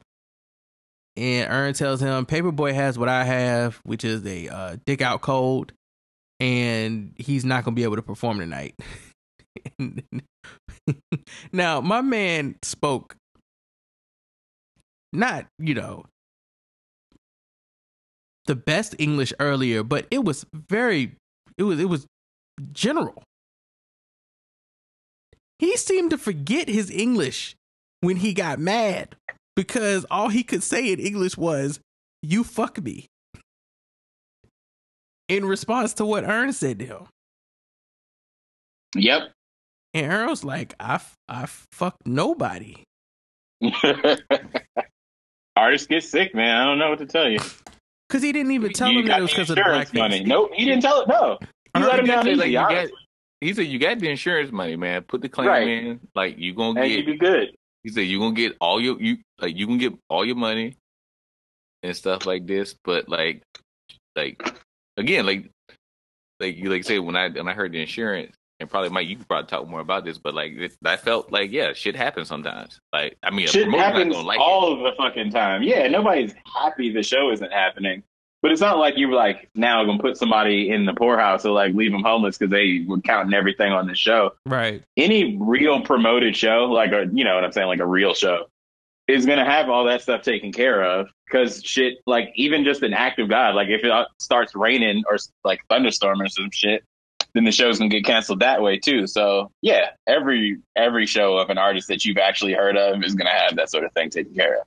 A: And Earn tells him Paperboy has what I have, which is a uh dick out cold, and he's not gonna be able to perform tonight. now my man spoke not, you know, the best English earlier, but it was very it was it was general. He seemed to forget his English when he got mad because all he could say in English was, You fuck me. In response to what Earn said to him.
D: Yep.
A: And Earn was like, I, f- I fuck nobody.
D: Artists get sick, man. I don't know what to tell you.
A: Because he didn't even tell
D: you
A: him that it was because of the
D: insurance
A: blackface.
D: money. Nope, he didn't tell it. No, he
A: Uh,
D: let him
E: He
D: down easy.
E: like, you got, he said you got the insurance money, man. Put the claim
D: Right.
E: in. Like you gonna
D: and
E: get.
D: you be good.
E: He said you gonna get all your you like you can get all your money and stuff like this, but like like again like like you like say when I when I heard the insurance and probably Mike you could probably talk more about this, but like it, I felt like yeah shit happens sometimes. Like I mean
D: Shit
E: promoter's
D: happens
E: gonna like
D: all of the fucking time. Yeah, nobody's happy the show isn't happening. But it's not like you're like now gonna put somebody in the poorhouse or like leave them homeless because they were counting everything on the show.
A: Right.
D: Any real promoted show, like a you know what I'm saying, like a real show, is gonna have all that stuff taken care of. Because shit, like even just an act of God, like if it starts raining or like thunderstorm or some shit, then the show's gonna get canceled that way too. So yeah, every every show of an artist that you've actually heard of is gonna have that sort of thing taken care of.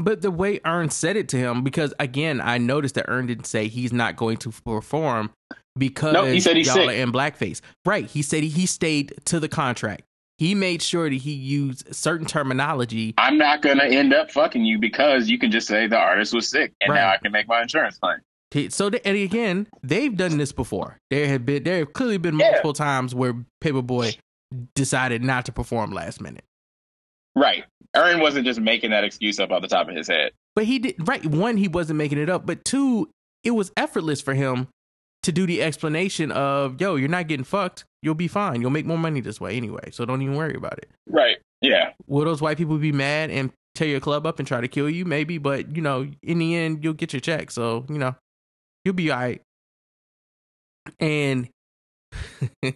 A: But the way Earn said it to him, because again, I noticed that Earn didn't say he's not going to perform because
D: No, he said he's
A: y'all
D: sick.
A: are in blackface. Right. He said he stayed to the contract. He made sure that he used certain terminology.
D: I'm not gonna end up fucking you because you can just say the artist was sick and now I can make my insurance claim.
A: So, and again, they've done this before. There have been, there have clearly been
D: Yeah.
A: multiple times where Paperboy decided not to perform last minute.
D: Right. Aaron wasn't just making that excuse up off the top of his head.
A: But he did right. One, he wasn't making it up, but two, it was effortless for him to do the explanation of, "Yo, you're not getting fucked. You'll be fine. You'll make more money this way anyway. So don't even worry about it."
D: Right. Yeah.
A: Will those white people be mad and tear your club up and try to kill you? Maybe, but you know, in the end, you'll get your check. So you know, you'll be all right. And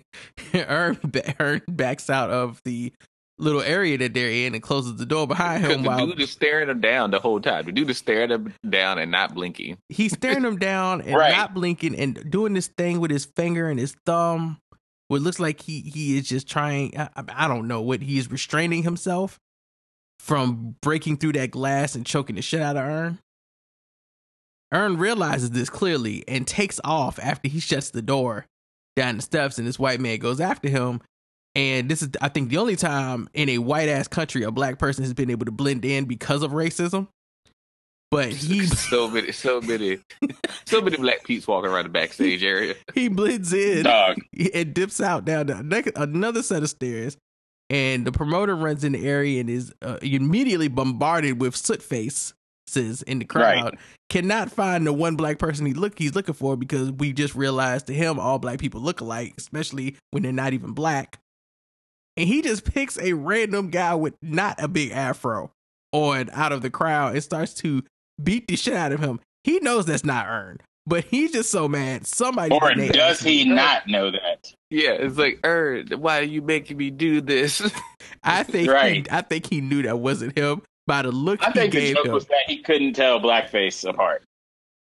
A: Earn, Earn backs out of the little area that they're in and closes the door behind him
E: the
A: while
E: dude is staring him down the whole time. The dude is staring him down and not blinking.
A: he's staring him down and
D: Right.
A: not blinking and doing this thing with his finger and his thumb. What looks like he he is just trying. I, I- don't know what he is restraining himself from breaking through that glass and choking the shit out of Earn. Earn realizes this clearly and takes off after he shuts the door down the steps, and this white man goes after him. And this is, I think, the only time in a white ass country a black person has been able to blend in because of racism. But he
E: so many, so many, so many black peeps walking around the backstage area.
A: he blends in
D: Dog.
A: and dips out down the next, another set of stairs. And the promoter runs in the area and is uh, immediately bombarded with soot faces in the crowd.
D: Right.
A: Cannot find the one black person he look he's looking for because we just realized to him all black people look alike, especially when they're not even black. And he just picks a random guy with not a big afro on out of the crowd and starts to beat the shit out of him. He knows that's not earned, but he's just so mad. Somebody
D: Or does he
A: him.
D: not know that?
E: Yeah, it's like, er, why are you making me do this?
A: I think
D: Right.
A: he, I think he knew that wasn't him by the look
D: I
A: he
D: think the
A: gave
D: joke
A: him.
D: was that he couldn't tell blackface apart.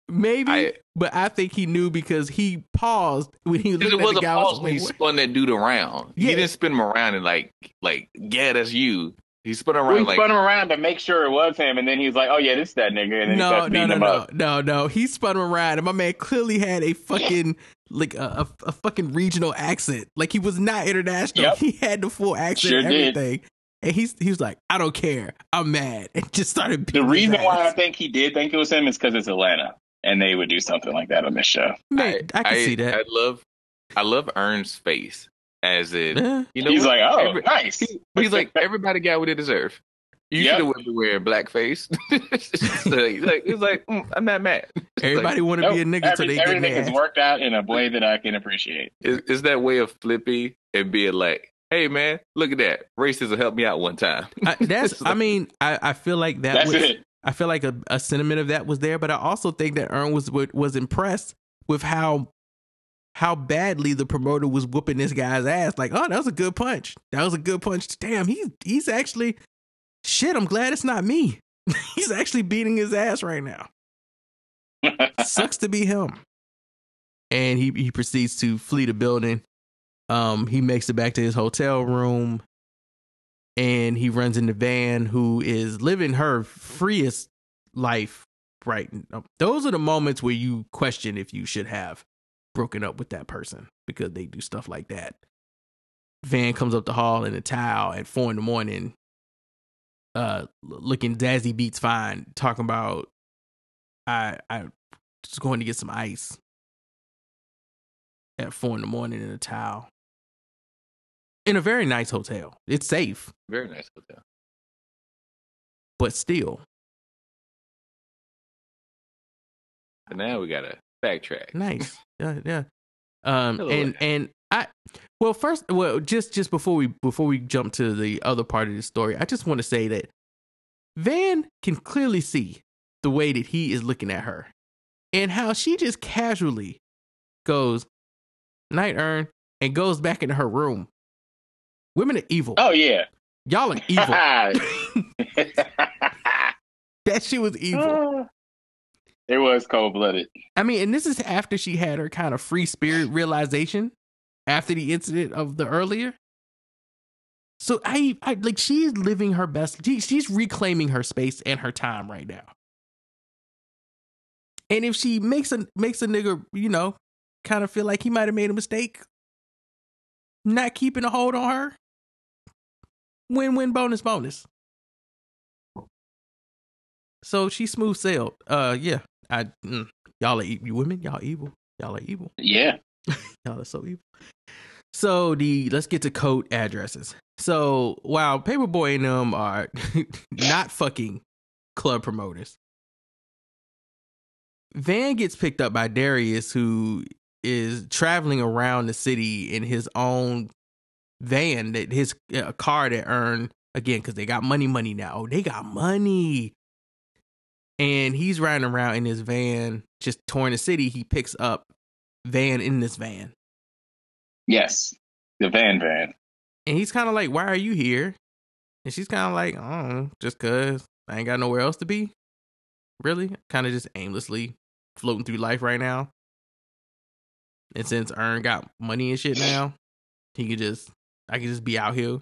A: Maybe,
E: I-
A: but I think he knew because he paused when he was
E: Because
A: looking
E: it
A: at the
E: a
A: guy.
E: pause
A: was
E: when he spun that dude around.
A: Yeah.
E: He didn't spin him around and like, like, yeah, that's you. He spun around
D: Well, he
E: like,
D: spun him around to make sure it was him, and then he was like, "Oh yeah, this is that nigga," and then
A: no,
D: starts
A: no, no,
D: him
A: no,
D: up.
A: no, no. He spun him around, and my man clearly had a fucking like a, a, a fucking regional accent. Like he was not international.
D: Yep.
A: He had the full accent,
D: Sure
A: and
D: did.
A: Everything. And he's he was like, I don't care, I'm mad, and just started.
D: The
A: beating his
D: reason why I think he did think it was him is because it's Atlanta, and they would do something like that on this show.
A: Man, I, can see that.
E: I love, I love Earn's face as in,
A: Eh.
E: you know,
D: He's
E: what?
D: like, "Oh,
E: Every-
D: nice."
E: he- he's like, everybody got what they deserve. You
D: Yep.
E: should have been wearing blackface. like, like, it's like, mm, I'm not mad. It's
A: Everybody want to
D: Nope,
A: be a nigga until
D: every-
A: they get
D: everything
A: mad.
D: has worked out in a way that I can appreciate.
E: Is, is that way of flippy and being like, hey man, look at that. Racism helped me out one time.
A: I, that's. I mean, I, I feel like that
D: That's
A: was.
D: it.
A: I feel like a, a sentiment of that was there, but I also think that Earn was was impressed with how how badly the promoter was whooping this guy's ass. Like, oh, that was a good punch. That was a good punch. Damn, he's he's actually shit. I'm glad it's not me. he's actually beating his ass right now. Sucks to be him. And he he proceeds to flee the building. Um, he makes it back to his hotel room. and he runs into Van, who is living her freest life right now. Those are the moments where you question if you should have broken up with that person because they do stuff like that. Van comes up the hall in a towel at four in the morning, uh, looking Dazzy Beats fine, talking about I I just going to get some ice at four in the morning in a towel. In a very nice hotel. It's safe,
E: Very nice hotel.
A: but still.
E: But now we gotta backtrack.
A: Nice. yeah, yeah. Um and and I well first well just just before we before we jump to the other part of the story, I just want to say that Van can clearly see the way that he is looking at her and how she just casually goes night Earn and goes back into her room. Women are evil.
D: Oh yeah.
A: Y'all are evil. that shit was evil.
D: it was cold blooded.
A: I mean, and this is after she had her kind of free spirit realization after the incident of the earlier. So I, I like she's living her best. She, she's reclaiming her space and her time right now. And if she makes a makes a nigga, you know, kind of feel like he might have made a mistake, not keeping a hold on her, win win bonus bonus. So she smooth sailed. Uh, yeah, I mm, y'all are you women. Y'all evil. Y'all are evil.
D: Yeah.
A: Y'all are so evil. So the let's get to coat addresses. So while Paperboy and them are not fucking club promoters, Van gets picked up by Darius, who is traveling around the city in his own van that his uh, car that earned again because they got money, money now. Oh, they got money, and he's riding around in his van, just touring the city. He picks up Van in this van.
D: Yes. The Van Van.
A: And he's kind of like, Why are you here? And she's kind of like, I don't know, just cuz I ain't got nowhere else to be. Really? Kind of just aimlessly floating through life right now. And since Earn got money and shit now, he could just, I could just be out here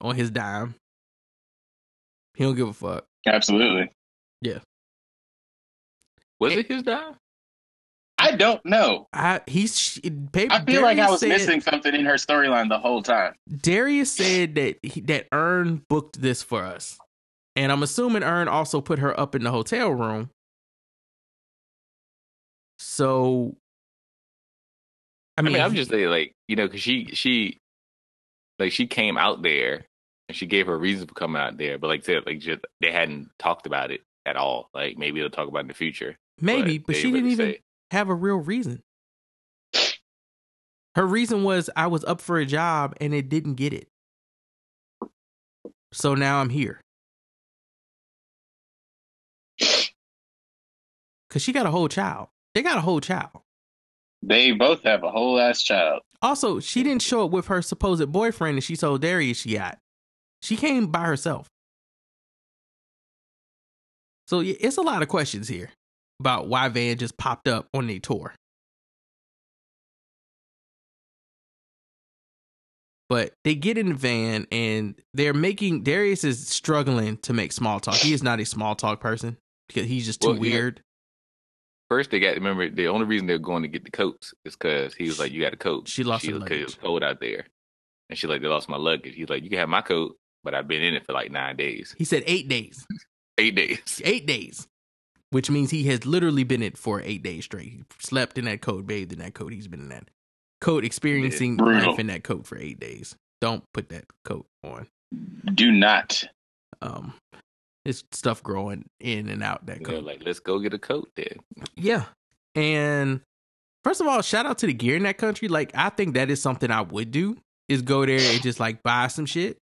A: on his dime. He don't give a fuck.
D: Absolutely. Yeah.
E: Was
A: It-
E: it his dime?
D: I don't know.
A: I he's paper.
D: I feel like I was
A: said-
D: missing something in her storyline the whole time.
A: Darius said that he, that Earn booked this for us, and I'm assuming Earn also put her up in the hotel room. So, I
E: I
A: mean,
E: mean, I'm
A: he-
E: just saying, like, you know, because she, she, like, she came out there and she gave her reasons for coming out there, but like I said, like, just they hadn't talked about it at all. Like, maybe they'll talk about it in the future.
A: maybe, but,
E: they
A: she didn't even
E: say-
A: have a real reason. Her reason was I was up for a job and it didn't get it, so now I'm here. Cause she got a whole child. They got a whole child.
D: They both have a whole ass child.
A: Also, she didn't show up with her supposed boyfriend and she told Darius she got. She came by herself. So it's a lot of questions here about why Van just popped up on their tour. But they get in the van and they're making Darius is struggling to make small talk. He is not a small talk person because he's just too
E: Well, yeah.
A: weird.
E: First, they got remember the only reason they're going to get the coats is because he was like, "You got a coat."
A: She lost
E: she,
A: her
E: 'cause it was cold out there, and she like, "They lost my luggage." He's like, "You can have my coat, but I've been in it for like nine days,
A: He said eight days.
E: eight days."
A: eight days, which means he has literally been in it for eight days straight. He slept in that coat, bathed in that coat. He's been in that coat, experiencing
D: Brutal.
A: life in that coat for eight days. Don't put that coat on.
D: Do not.
A: Um, it's stuff growing in and out that coat.
E: like, "Let's go get a coat then."
A: yeah, and first of all, shout out to the gear in that country. Like, I think that is something I would do is go there and just like buy some shit.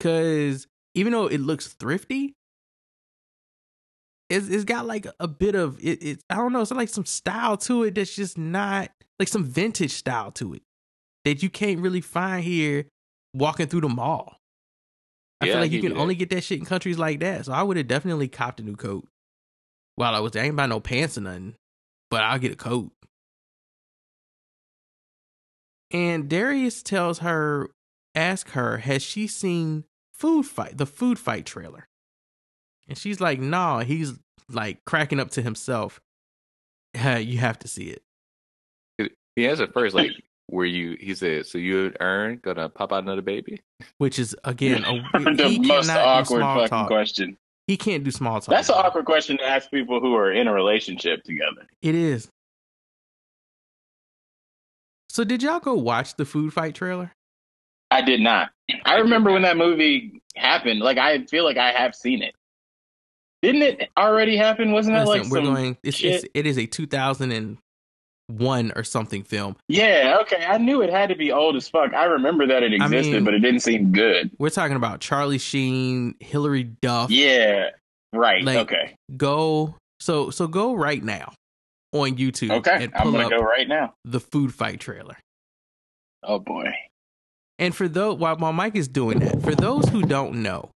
A: Cause even though it looks thrifty, it's, it's got like a bit of it, it. I don't know. It's like some style to it that's just not like some vintage style to it that you can't really find here walking through the mall. I
E: Yeah,
A: feel like you
E: you
A: can
E: that.
A: only get that shit in countries like that. So I would have definitely copped a new coat while I was there. I ain't buy no pants or nothing, but I'll get a coat. And Darius tells her ask her, has she seen Food Fight, the Food Fight trailer? And she's like, nah, he's like cracking up to himself. "Yeah, you have to see it.
E: He has it first, like where you. He said, "So you and Earn gonna pop out another baby?"
A: Which is again a,
D: the most awkward fucking
A: talk.
D: question.
A: He can't do small talk.
D: That's an awkward question to ask people who are in a relationship together.
A: It is. So did y'all go watch the Food Fight trailer?
D: I did not. I remember when that movie happened. Like I feel like I have seen it. Didn't it already happen? Wasn't that
A: Listen,
D: like
A: we're
D: some
A: going. It's,
D: shit?
A: it's it is a 2001 or something film.
D: Yeah, okay. I knew it had to be old as fuck. I remember that it
A: I
D: existed,
A: mean-
D: but it didn't seem good.
A: We're talking about Charlie Sheen, Hilary Duff.
D: Yeah. Right.
A: Like-
D: okay.
A: Go so so go right now on YouTube
D: Okay.
A: and
D: I'm gonna go right now.
A: the Food Fight trailer.
D: Oh boy.
A: And for those while while Mike is doing that, for those who don't know,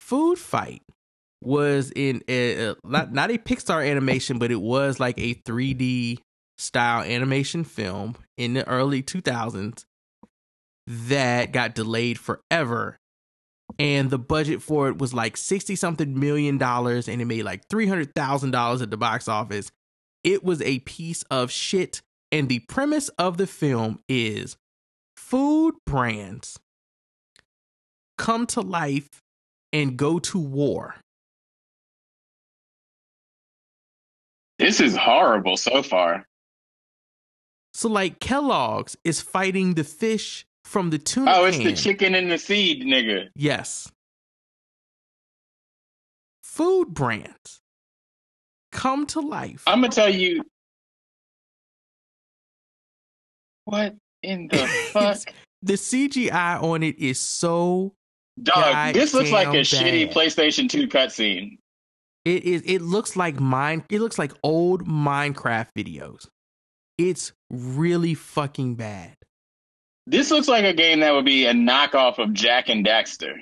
A: Food Fight was in a, a- not not a Pixar animation, but it was like a 3D style animation film in the early 2000s that got delayed forever. And the budget for it was like 60 something million dollars and it made like $300,000 at the box office. It was a piece of shit. And the premise of the film is food brands come to life and go to war.
D: This is horrible so far.
A: So, like Kellogg's is fighting the fish from the tuna
D: Oh, it's
A: can.
D: the chicken and the seed, nigga.
A: Yes. Food brands come to life.
D: I'm gonna tell you. What in the fuck,
A: the CGI on it is so
D: dog? This looks like a
A: goddamn
D: shitty. PlayStation 2 cutscene.
A: It is. It looks like mine. It looks like old Minecraft videos. It's really fucking bad.
D: This looks like a game that would be a knockoff of Jak and Daxter.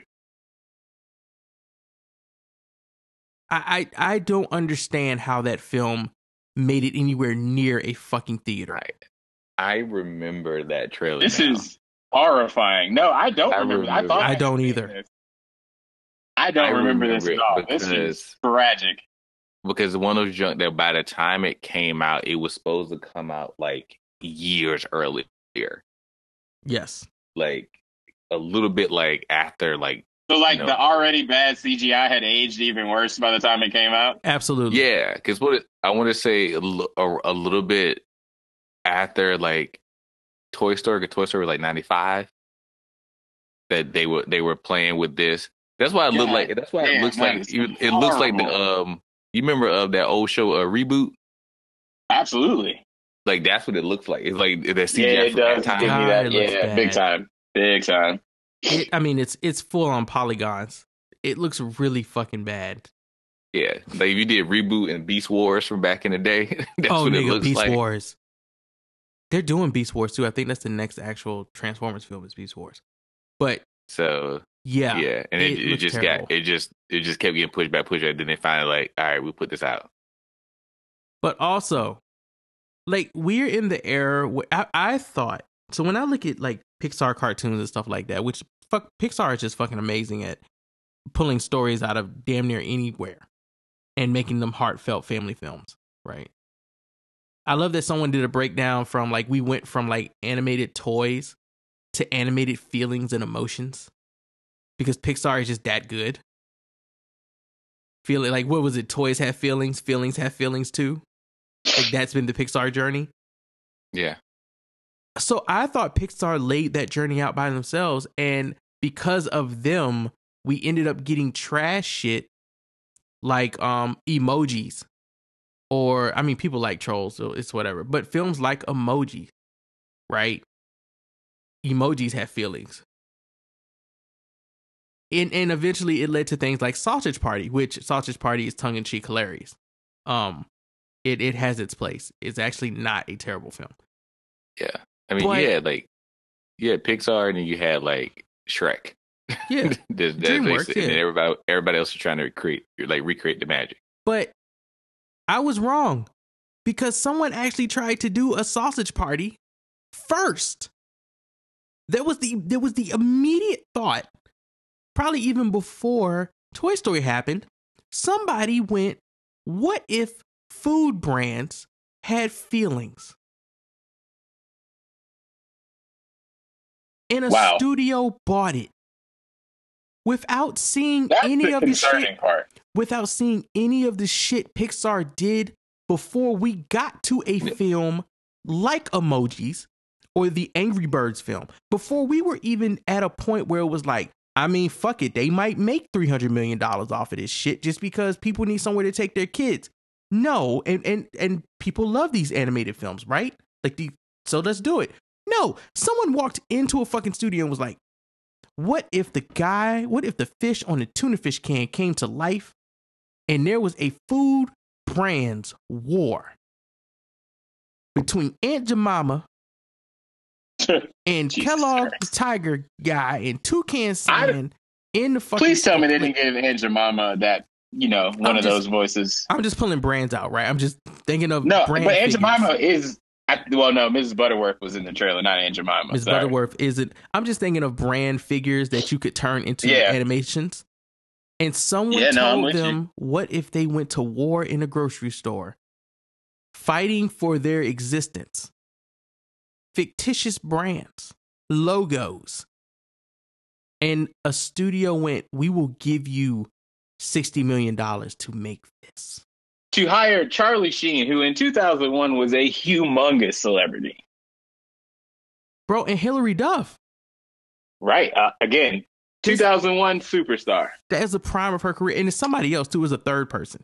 A: I, I I don't understand how that film made it anywhere near a fucking theater.
E: Right. I remember that trailer.
D: This
E: now.
D: is horrifying. No, I don't
E: I
D: remember. I thought
A: I
D: had
A: don't either.
D: this. I don't
E: I
D: remember, this at all. This is
E: because-
D: tragic.
E: Because one of those junk that by the time it came out, it was supposed to come out like years earlier,
A: Yes.
E: like a little bit like after like
D: So, like,
E: No.
D: the already bad CGI had aged even worse by the time it came out.
A: Absolutely.
E: yeah, because what it- I want to say a, a, a little bit after like Toy Story, 'cause Toy Story was like ninety five. That they were they were playing with this. That's why it looked like. That's why it looks like it, it looks like the um. You remember of that old show, uh, reboot?
D: Absolutely.
E: Like that's what it looks like. It's like the CGI
D: Yeah, it
E: from that
D: does
E: time.
D: give me
A: God,
D: that.
A: it looks
D: Yeah, big time. Big time.
A: It, I mean, it's it's full on polygons. It looks really fucking bad.
E: Yeah, like if you did reboot and Beast Wars from back in the day. that's
A: oh,
E: what it
A: nigga,
E: looks
A: Beast
E: like.
A: Wars. They're doing Beast Wars too. I think that's the next actual Transformers film is Beast Wars. But
E: So
A: yeah,
E: yeah, and
A: it
E: it, it, just
A: terrible.
E: got it just it just kept getting pushed back, pushed back. Then they finally like, all right, we put this out.
A: But also, like we're in the era where I, I thought. So when I look at like Pixar cartoons and stuff like that, which fuck Pixar is just fucking amazing at pulling stories out of damn near anywhere and making them heartfelt family films, right? I love that someone did a breakdown from like we went from like animated toys to animated feelings and emotions because Pixar is just that good. Feeling like what was it? Toys have feelings, feelings have feelings too. Like that's been the Pixar journey.
E: Yeah,
A: So I thought Pixar laid that journey out by themselves, and because of them, we ended up getting trash shit like um emojis, or I mean, people like trolls, so it's whatever. But films like Emoji, right? Emojis have feelings. And, and eventually it led to things like Sausage Party, which Sausage Party is tongue in cheek hilarious. Um, it it has its place. It's actually not a terrible film.
E: yeah. I mean,
A: But-
E: yeah, like yeah, Pixar, and then you had like Shrek.
A: Yeah,
E: There's- there's
A: DreamWorks,
E: And
A: yeah.
E: everybody, everybody else is trying to recreate, like recreate the magic.
A: But I was wrong because someone actually tried to do a sausage party first. There was the there was the immediate thought, probably even before Toy Story happened. Somebody went, "What if food brands had feelings?" And a
D: Wow.
A: studio bought it without seeing
D: That's
A: any
D: the
A: of the shit
D: part.
A: without seeing any of the shit Pixar did before we got to a film like Emojis or the Angry Birds film. Before we were even at a point where it was like, I mean, fuck it, they might make $300 million off of this shit just because people need somewhere to take their kids. No, and and and people love these animated films, right? Like the so let's do it. No, someone walked into a fucking studio and was like, what if the guy, what if the fish on the tuna fish can came to life and there was a food brands war between Aunt Jemima and
D: Jesus
A: Kellogg
D: Christ.
A: the Tiger guy and Toucan Sam in the fucking
D: Please tell me they didn't give Aunt Jemima that, you know, one
A: I'm
D: of
A: just-
D: those voices.
A: I'm just pulling brands out, right? I'm just thinking of
D: No, but Aunt
A: figures.
D: Jemima is. I, well, no, Mrs. Butterworth was in the trailer, not Aunt Jemima.
A: Ms.
D: sorry.
A: Butterworth isn't. I'm just thinking of brand figures that you could turn into
D: Yeah.
A: animations. And someone
D: Yeah, no,
A: told
D: with you.
A: them, what if they went to war in a grocery store, fighting for their existence? Fictitious brands, logos. And a studio went, we will give you $60 million to make this.
D: To hire Charlie Sheen, who in 2001 was a humongous celebrity.
A: Bro, and Hilary Duff,
D: Right. Uh, again, 2001 superstar.
A: that is the prime of her career. And it's somebody else, too, is a third person.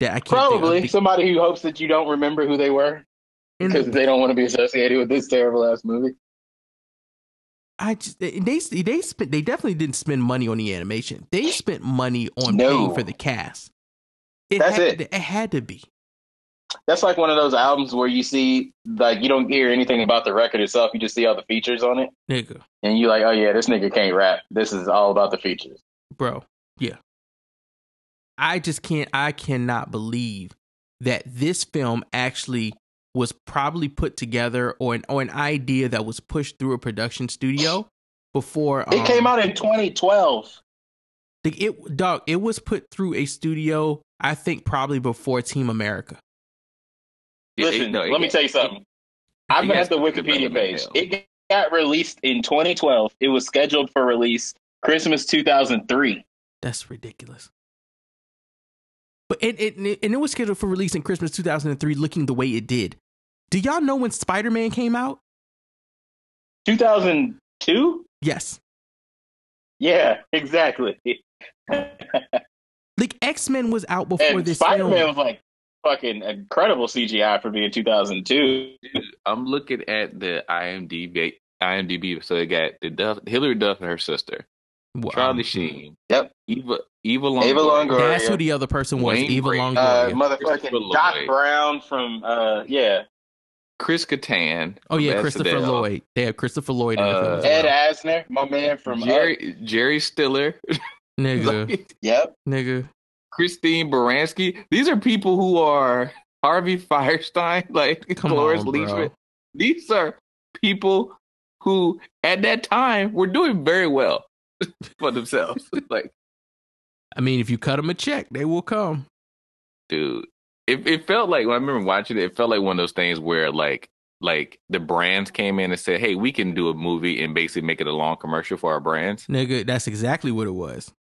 A: That I can't think
D: Probably somebody who hopes that you don't remember who they were Because they don't want to be associated with this terrible ass movie.
A: I just they they they spent they definitely didn't spend money on the animation. They spent money on
D: No.
A: paying for the cast. It
D: That's
A: had
D: it.
A: To, it had to be.
D: That's like one of those albums where you see, like, you don't hear anything about the record itself. You just see all the features on it.
A: Nigga,
D: And you like, oh, yeah, this nigga can't rap. This is all about the features.
A: bro. Yeah. I just can't I cannot believe that this film actually was probably put together or an or an idea that was pushed through a production studio before
D: It
A: um,
D: came out in 2012.
A: like, it dog it was put through a studio I think probably before Team America.
D: Listen,
E: it- no, it
D: let me tell you something. I'm
E: it
D: at the Wikipedia page. It got released in 2012. It was scheduled for release Christmas 2003.
A: That's ridiculous. But it, it and it was scheduled for release in Christmas 2003, looking the way it did. Do y'all know when Spider Man came out?
D: 2002?
A: Yes.
D: Yeah, exactly.
A: Like X Men was out before
D: and
A: this
D: Spider Man was like fucking incredible CGI for being 2002.
E: I'm looking at the IMDb. IMDb. So they got the Duff, Hilary Duff and her sister,
A: Wow.
E: Charlie Sheen,
D: Yep.
E: Eva Eva Longoria,
D: Eva Longoria.
A: That's who the other person was.
E: Wayne
A: Eva
E: Brady.
D: Uh,
A: Longoria.
D: motherfucking
E: Christopher
D: Doc Brown from uh yeah.
E: Chris Kattan.
A: oh yeah, Christopher
E: SNL,
A: Lloyd. They have Christopher Lloyd in the film.
E: Uh,
A: as
D: Ed
A: well.
D: Asner, my man from
E: Jerry Jerry Stiller,
A: Nigga,
D: Up. Yep.
A: nigga.
E: Christine Baranski. These are people who are Harvey Fierstein, like
A: Come
E: Cloris. Leachman. These are people who, at that time, were doing very well for themselves. like,
A: I mean, if you cut them a check, they will come.
E: dude, it it felt like when I remember watching it, it felt like one of those things where like like the brands came in and said, "Hey, we can do a movie and basically make it a long commercial for our brands,
A: Nigga, that's exactly what it was.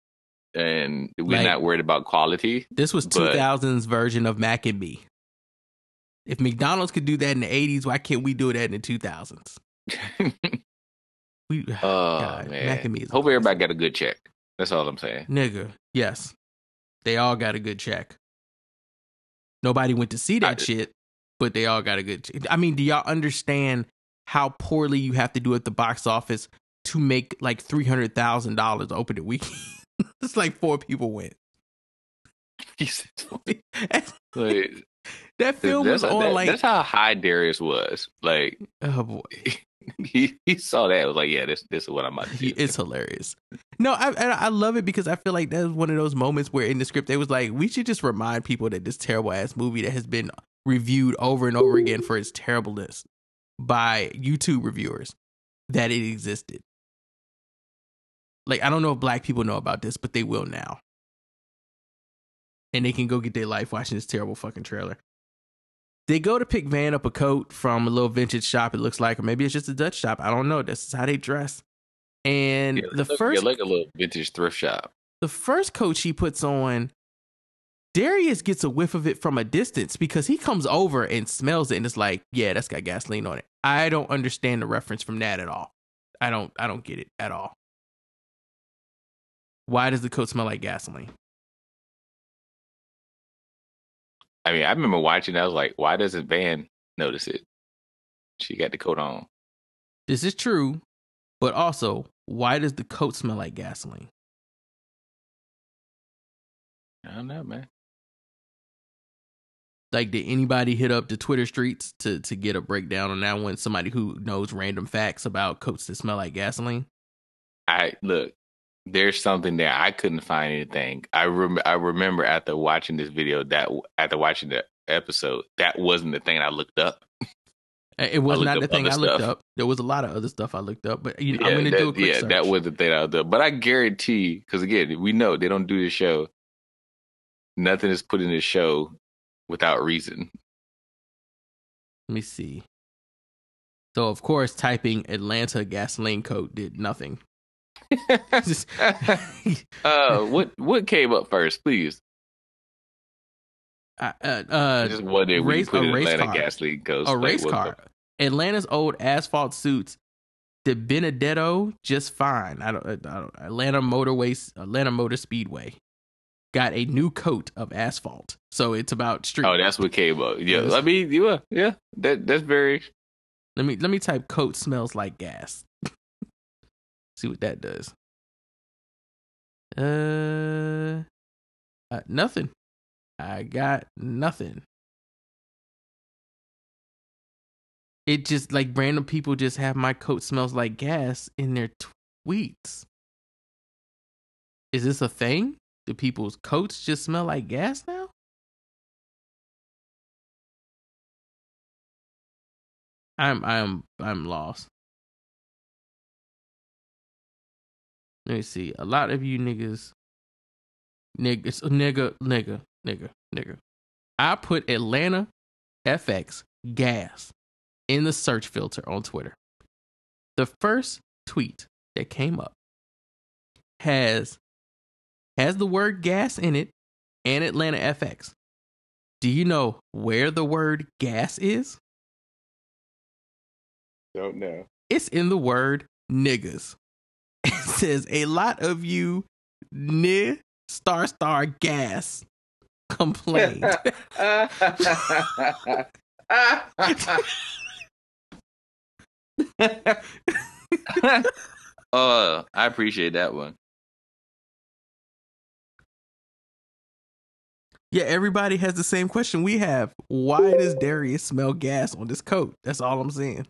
E: and we're
A: Like-
E: not worried about quality."
A: This was 2000s version of Mac and Me. If McDonald's could do that in the 80s, why can't we do that in the 2000s? We,
E: Oh
A: God,
E: man!
A: Mac and
E: Hope everybody got a good check. That's all I'm saying.
A: nigga, yes, they all got a good check. Nobody went to see that
E: I-
A: shit, but they all got a good. Check. I mean, do y'all understand how poorly you have to do at the box office to make like three hundred thousand dollars opening weekend? it's like four people went.
E: Like,
A: that film was on
E: that-
A: like
E: that's how high Darius was. Like
A: oh boy.
E: he, he saw that. Was like, yeah, this this is what I'm about to do.
A: it's hilarious. No, I I love it because I feel like that was one of those moments where in the script they was like, we should just remind people that this terrible ass movie that has been reviewed over and over again for its terribleness by YouTube reviewers that it existed. Like I don't know if black people know about this, but they will now. And they can go get their life watching this terrible fucking trailer. They go to pick Van up a coat from a little vintage shop, it looks like, or maybe it's just a Dutch shop. I don't know. This is how they dress. And
E: Yeah,
A: the
E: look-
A: first
E: yeah, like a little vintage thrift shop.
A: the first coat she puts on, Darius gets a whiff of it from a distance because he comes over and smells it and it's like, yeah, that's got gasoline on it. I don't understand the reference from that at all. I don't I don't get it at all. Why does the coat smell like gasoline?
E: I mean, I remember watching. I was like, why doesn't Van notice it? She got the coat on.
A: This is true, but also, why does the coat smell like gasoline?
E: I don't know, man.
A: Like, did anybody hit up the Twitter streets to to get a breakdown on that one? Somebody who knows random facts about coats that smell like gasoline?
E: I look. There's something there. I couldn't find anything. I rem- I remember after watching this video that after watching the episode, that wasn't the thing I looked up.
A: It was not the thing I looked
E: stuff.
A: up. There was a lot of other stuff I looked up, but you know, I'm going to
E: that,
A: do a quick
E: yeah,
A: search.
E: that was the thing I was doing. But I guarantee, because again, we know they don't do the show. Nothing is put in the show without reason.
A: Let me see. So of course, typing Atlanta gasoline coat did nothing.
E: Uh, what what came up first, please?
A: uh, uh, uh,
E: just wondering when you
A: race-
E: put
A: race
E: Atlanta
A: car.
E: gasoline goes
A: a race
E: the-
A: car. Atlanta's old asphalt suits. The Benedetto just fine. I don't, I don't. Atlanta Motorway, Atlanta Motor Speedway, got a new coat of asphalt. So it's about street.
E: Oh, that's what came up. Yeah. I mean, yeah, yeah. That that's very.
A: Let me let me type coat smells like gas. See what that does. Uh, uh nothing. I got nothing. It just like random people just have my coat smells like gas in their tweets. Is this a thing? Do people's coats just smell like gas now? I'm I'm I'm lost. Let me see. A lot of you niggas, niggas, nigga, nigga, nigga, nigga. I put Atlanta FX gas in the search filter on Twitter. The first tweet that came up has has the word gas in it and Atlanta FX. Do you know where the word gas is?
E: Don't know.
A: It's in the word niggas. It says a lot of you near star star gas complained.
E: uh, I appreciate that one.
A: yeah, everybody has the same question we have. Why does Darius smell gas on this coat? That's all I'm saying.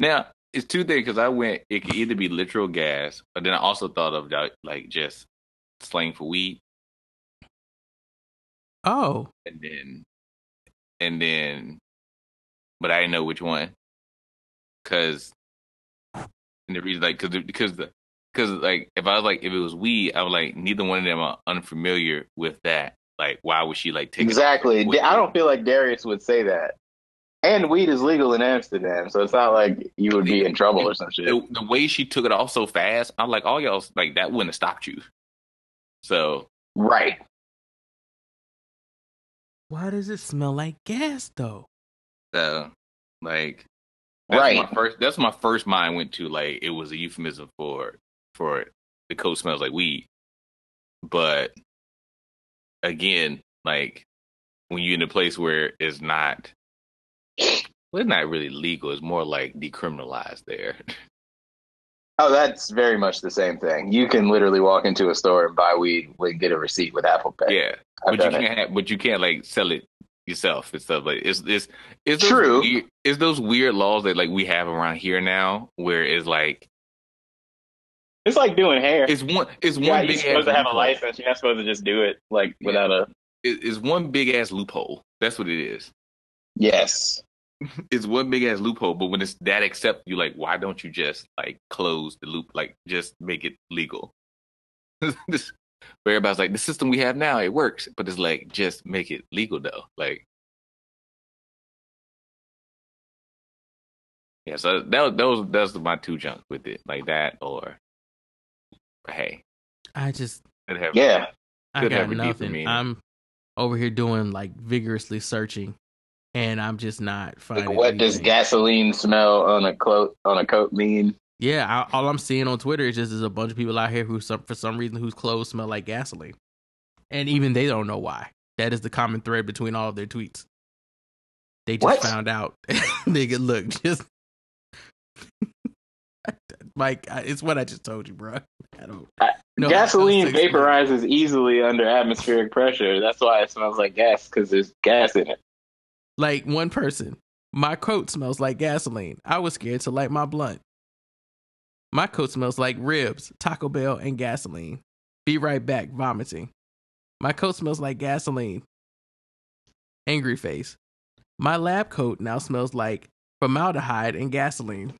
E: Now, it's two things because I went. It could either be literal gas, but then I also thought of like- like just slang for weed,
A: Oh,
E: and then, and then, but I didn't know which one. Because, and the reason like because because the because like if I was like if it was weed, I was like neither one of them are unfamiliar with that. Like, why would she like take
D: Exactly.
E: with
D: I don't feel like Darius would say that. And weed is legal in Amsterdam, so it's not like you would be in trouble or some shit.
E: the, the way she took it off so fast, I'm like, all y'all like that wouldn't have stopped you. So
D: Right.
A: why does it smell like gas though?
E: So, like that's
D: Right.
E: my first that's my first mind went to like it was a euphemism for for the coat smells like weed. But again, like when you're in a place where it's not well, it's not really legal, it's more like decriminalized there.
D: Oh, that's very much the same thing. You can literally walk into a store and buy weed and get a receipt with Apple Pay.
E: yeah.
D: I've
E: but you can't have, but you can't like sell it yourself and stuff like it's it's it's
D: True.
E: weird, it's those weird laws that like we have around here now where it's like
D: It's like doing hair.
E: it's one it's one
D: yeah,
E: big
D: you're supposed to
E: ass
D: have a license. You're not supposed to just do it like
E: Yeah.
D: without a.
E: It's one big ass loophole. That's what it is.
D: Yes.
E: It's one big ass loophole. But when it's that accept, you like, why don't you just like close the loop? Like, just make it legal. this, but everybody's like, the system we have now, it works. But it's like, just make it legal though. Like, yeah. So that those those my two junk with it, like that or. Hey,
A: I just
E: have
D: Yeah.
A: I got
E: have
A: nothing. I'm over here doing like vigorously searching, and I'm just not finding.
D: Like, what does gasoline smell on a coat on a coat mean?
A: Yeah, I, all I'm seeing on Twitter is just there's a bunch of people out here who, some, for some reason, whose clothes smell like gasoline, and even they don't know why. That is the common thread between all of their tweets. They just
D: What?
A: found out. Nigga, look, just Mike, it's what I just told you, bro. I don't.
D: I-
A: know how else
D: Gasoline
A: to explain it.
D: vaporizes easily under atmospheric pressure. That's why it smells like gas because there's gas in it.
A: Like one person, my coat smells like gasoline. I was scared to light my blunt. My coat smells like ribs, Taco Bell, and gasoline. Be right back, vomiting. My coat smells like gasoline. Angry face. My lab coat now smells like formaldehyde and gasoline.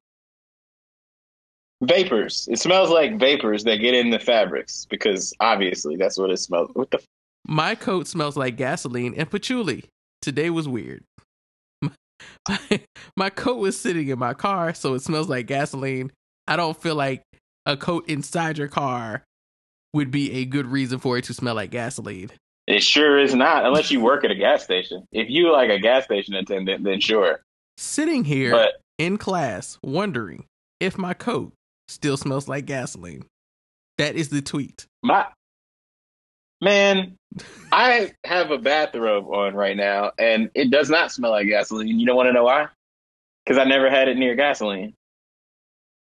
D: Vapors. It smells like vapors that get in the fabrics because obviously that's what it smells. What the?
A: My coat smells like gasoline and patchouli. Today was weird. My, my coat was sitting in my car, so it smells like gasoline. I don't feel like a coat inside your car would be a good reason for it to smell like gasoline.
D: It sure is not unless you work at a gas station. If you like a gas station attendant, then sure.
A: Sitting here
D: But
A: in class, wondering if my coat still smells like gasoline. That is the tweet.
D: my man, I have a bathrobe on right now, and it does not smell like gasoline. You don't want to know why? Because I never had it near gasoline.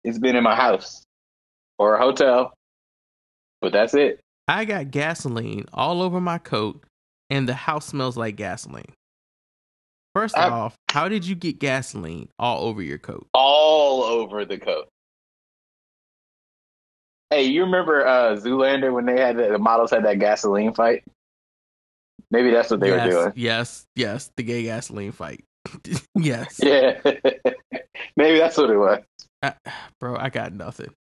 D: It's been in my house or a hotel, but that's it.
A: I got gasoline all over my coat, and the house smells like gasoline. First
D: I-
A: off, how did you get gasoline all over your coat?
D: all over the coat. Hey, you remember uh, Zoolander when they had the, the models had that gasoline fight? Maybe that's what they
A: yes,
D: were doing.
A: Yes, yes, the gay gasoline fight. yes,
D: Yeah, maybe that's what it was.
A: I- bro, I got nothing.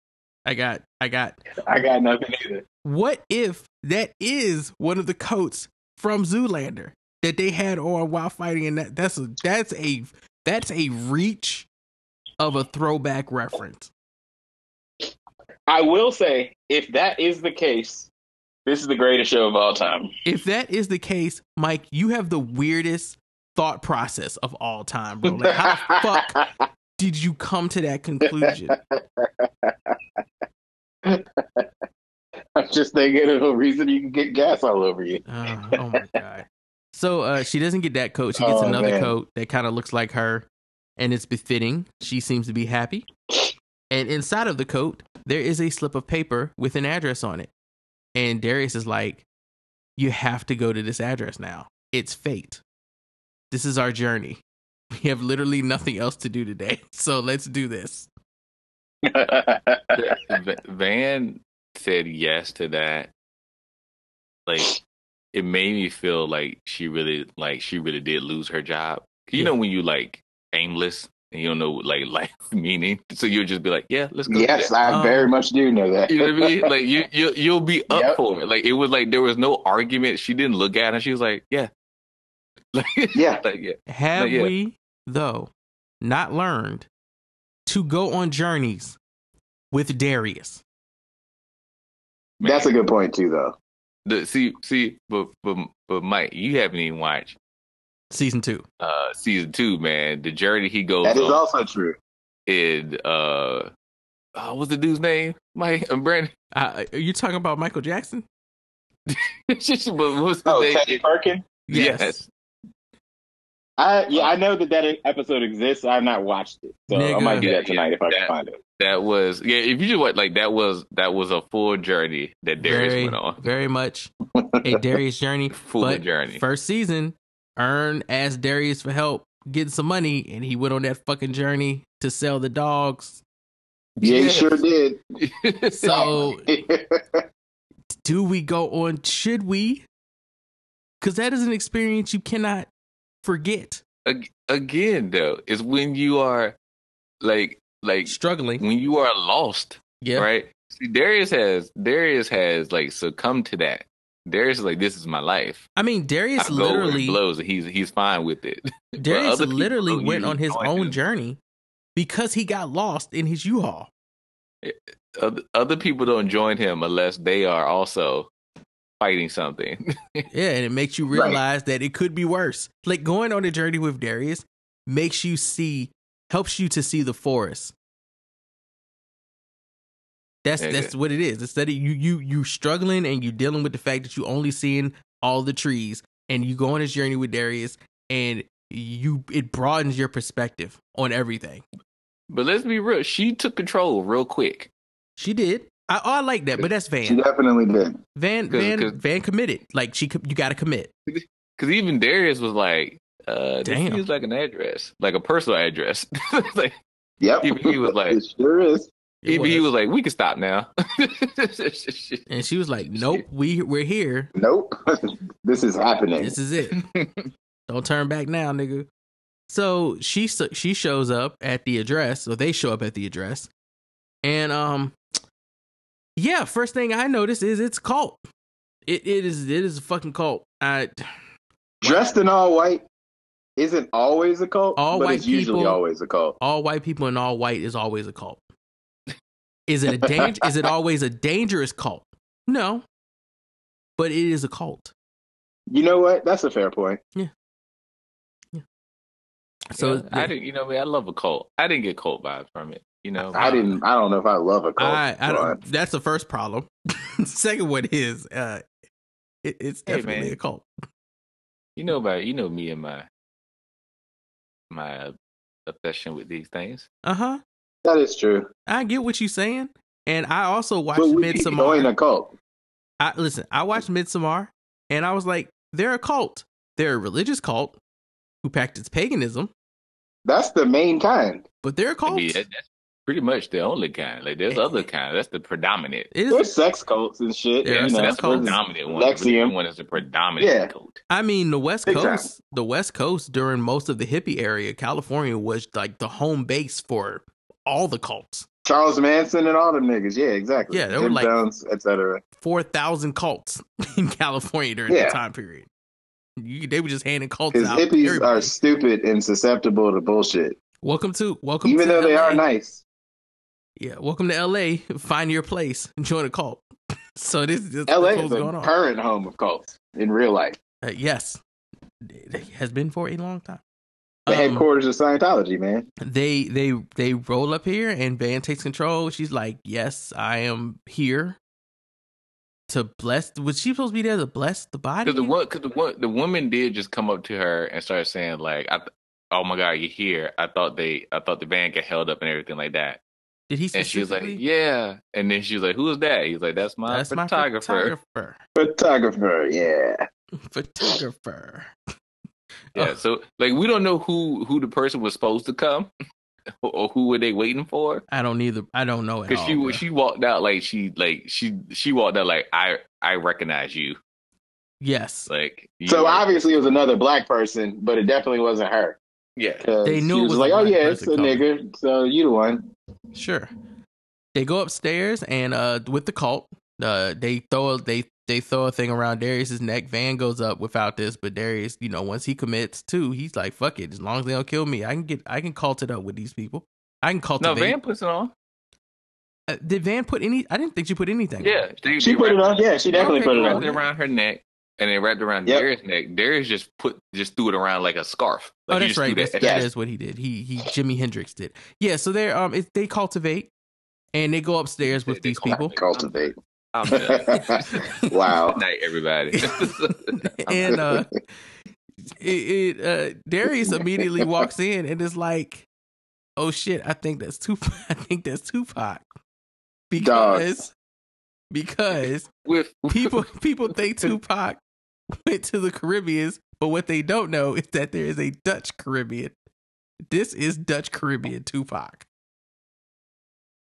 A: I got, I got.
D: I got nothing either.
A: What if that is one of the coats from Zoolander that they had on while fighting? And that that's a that's a that's a reach of a throwback reference.
D: I will say, if that is the case, this is the greatest show of all time.
A: If that is the case, Mike, you have the weirdest thought process of all time, bro. Like, how the fuck did you come to that conclusion?
D: I'm just thinking of a reason you can get gas all over you.
A: Oh, oh my god. So uh, she doesn't get that coat. She gets
D: Oh,
A: another
D: man.
A: coat that kind of looks like her, and it's befitting. She seems to be happy. And inside of the coat, there is a slip of paper with an address on it. And Darius is like, "You have to go to this address now. It's fate. This is our journey. We have literally nothing else to do today, so let's do this."
E: Van said yes to that. Like, it made me feel like she really, like, she really did lose her job. You
A: Yeah.
E: know when you like aimless and you don't know like life meaning, so you'll just be like, "Yeah, let's go."
D: yes. I
A: Um,
D: very much do know that.
E: You know what I mean? Like you, you, you'll be up
D: Yep.
E: for it. Like it was like there was no argument. She didn't look at him. She was like, "Yeah, like
D: Yeah.
E: like yeah."
A: Have
E: yeah.
A: we, though, not learned to go on journeys with Darius?
E: Man.
D: That's a good point too, though.
E: The, see, see, but but but Mike, you haven't even watched
A: Season two.
E: uh season two, man. The journey he goes
D: That is
E: on
D: also true.
E: in uh, uh what's the dude's name? Mike and Brandon.
A: Uh, are you talking about Michael Jackson?
E: what's his
D: Oh,
E: name?
D: Teddy Perkin.
E: Yes.
D: I yeah, I know that that episode exists. I've not watched it, so I might do that tonight if I
E: yeah.
D: can find it.
E: That was yeah. If you just watch like that was that was a full journey that Darius
A: very,
E: went on.
A: very much a Darius journey.
E: Full
A: but
E: journey.
A: First season, Earn asked Darius for help getting some money, and he went on that fucking journey to sell the dogs.
D: Yeah, he sure did.
A: So, do we go on? Should we? Because that is an experience you cannot forget.
E: Again though is when you are like like
A: Struggling.
E: when you are lost,
A: Yeah.
E: right? See, Darius has Darius has like succumbed to that. Darius is like, this is my life.
A: I mean, Darius
E: I go where it
A: literally
E: blows, he's he's fine with it.
A: Darius
E: other people
A: literally went on his own journey because he got lost in his U-Haul.
E: Eh, other, other people don't join him unless they are also fighting something.
A: Yeah, and it makes you
F: Right.
A: realize that it could be worse. Like going on a journey with Darius makes you see, helps you to see the forest. That's
E: Okay.
A: that's what it is. Instead of you you you struggling and you dealing with the fact that you only seeing all the trees, and you go on this journey with Darius, and you it broadens your perspective on everything.
E: but let's be real, she took control real quick.
A: She did. I, oh, I like that, but that's Van.
F: She
A: Van.
F: definitely did.
A: Van
E: 'Cause-
A: Van
E: 'cause-
A: Van committed. Like she, you got to commit.
E: Because even Darius was like, uh, this
A: Damn.
E: feels like an address, like a personal address. like,
F: Yep.
E: He- he was like-
F: it sure is.
A: It
E: even he
A: was.
E: was like, we can stop now.
A: and she was like, "Nope, we we're here.
F: Nope. this is happening.
A: This is it. Don't turn back now, nigga." So she she shows up at the address, or they show up at the address, and um, yeah. First thing I notice is it's cult. It it is it is a fucking cult. I
F: Dressed in all white isn't always a cult,
A: All
F: but
A: white
F: it's usually
A: people-
F: always a cult.
A: all white people and all white is always a cult. Is it a danger? is it always a dangerous cult? No, but it is a cult.
F: You know what? That's a fair point. Yeah. yeah.
A: So
E: Yeah, I didn't, you know, me, I love a cult. I didn't get cult vibes from it. You know,
F: I didn't. I don't know if I love a cult.
A: I, I don't, that's the first problem. Second one is uh, it, it's definitely
E: man.
A: a cult.
E: You know about you know me and my my obsession with these things.
A: Uh huh.
F: That is true.
A: I get what you're saying, and I also watched
F: But we join
A: Midsommar.
F: a cult.
A: I listen. I watched Midsommar, and I was like, they're a cult. They're a religious cult who practice paganism,
F: That's the main kind.
A: but they're a
E: I
A: cult.
E: mean, that, that's pretty much the only kind. Like there's other eh, kind. That's the predominant.
F: There's
A: is.
F: sex cults and shit.
A: There are
F: you know,
A: sex
E: that's the
A: cults.
E: predominant one. The
F: NXIVM.
E: religion one is the predominant
F: Yeah.
E: cult.
A: I mean, the West
F: Big time.
A: Coast, the West Coast during most of the hippie area, California was like the home base for all the cults.
F: Charles Manson and all them niggas. Yeah, exactly.
A: Yeah, they were like-
F: Jones, etc.
A: Four thousand cults in California during
F: Yeah.
A: that time period. You, they were just handing cults out.
F: hippies
A: everybody.
F: are stupid and susceptible to bullshit,
A: welcome to welcome
F: even
A: to
F: though they are nice.
A: Yeah, welcome to L.A. Find your place and join a cult. So this, this
F: LA is a current home of cults in real life.
A: Uh, yes, it has been for a long time.
F: The
A: Um,
F: headquarters of Scientology, man.
A: they they they roll up here and Van takes control. She's like, "Yes, I am here to bless." Was she supposed to be there to bless the body?
E: Because the one, cause the one, the woman did just come up to her and start saying like, I, "Oh my god, you're here!" I thought they, I thought the van got held up and everything like that.
A: Did he?
E: And she was like, "Yeah," and then she was like, "Who's that?" He's like, "That's my
A: "That's my
E: photographer."
A: photographer."
F: Photographer, yeah.
A: Photographer.
E: Yeah, so like we don't know who who the person was supposed to come, or who were they waiting for?
A: I don't either. I don't know
E: Because she
A: bro.
E: she walked out like she like she she walked out like I I recognize you
A: yes,
E: like
F: So
E: were-
F: obviously it was another black person, but it definitely wasn't her.
E: Yeah,
A: They knew
F: she
A: it
F: was,
A: was a
F: like, "Oh yeah, it's a
A: person coming."
F: nigga." So you the one.
A: sure. They go upstairs and uh with the cult, uh they throw they they throw a thing around Darius's neck. Van goes up without this, but Darius, you know, once he commits too, he's like, "Fuck it, as long as they don't kill me, I can get I can cult it up with these people. I can cultivate."
E: no
A: cultivate."
E: Van puts it on
A: Uh, did Van put any? I didn't think she put anything.
E: yeah they,
F: She
E: they
F: put it
E: wrapped-
F: on. Yeah, she definitely put it
A: cool.
E: wrapped it
F: on.
E: around her neck and then wrapped around
F: Yep.
E: Darius' neck. Darius just put just threw it around like a scarf. Like,
A: oh, that's
E: just
A: right. That's,
E: that-
A: that
F: Yeah.
A: is what he did. He he Jimi Hendrix did. Yeah. So they um it, they cultivate and they go upstairs with
E: They
A: these people.
F: Cultivate.
E: I'm done.
F: wow.
E: Good night, everybody.
A: and uh it, it uh Darius immediately walks in and is like, "Oh shit, I think that's Tupac. I think that's Tupac." Because because
E: with
A: people people think Tupac went to the Caribbeans, but what they don't know is that there is a Dutch Caribbean. This is Dutch Caribbean Tupac.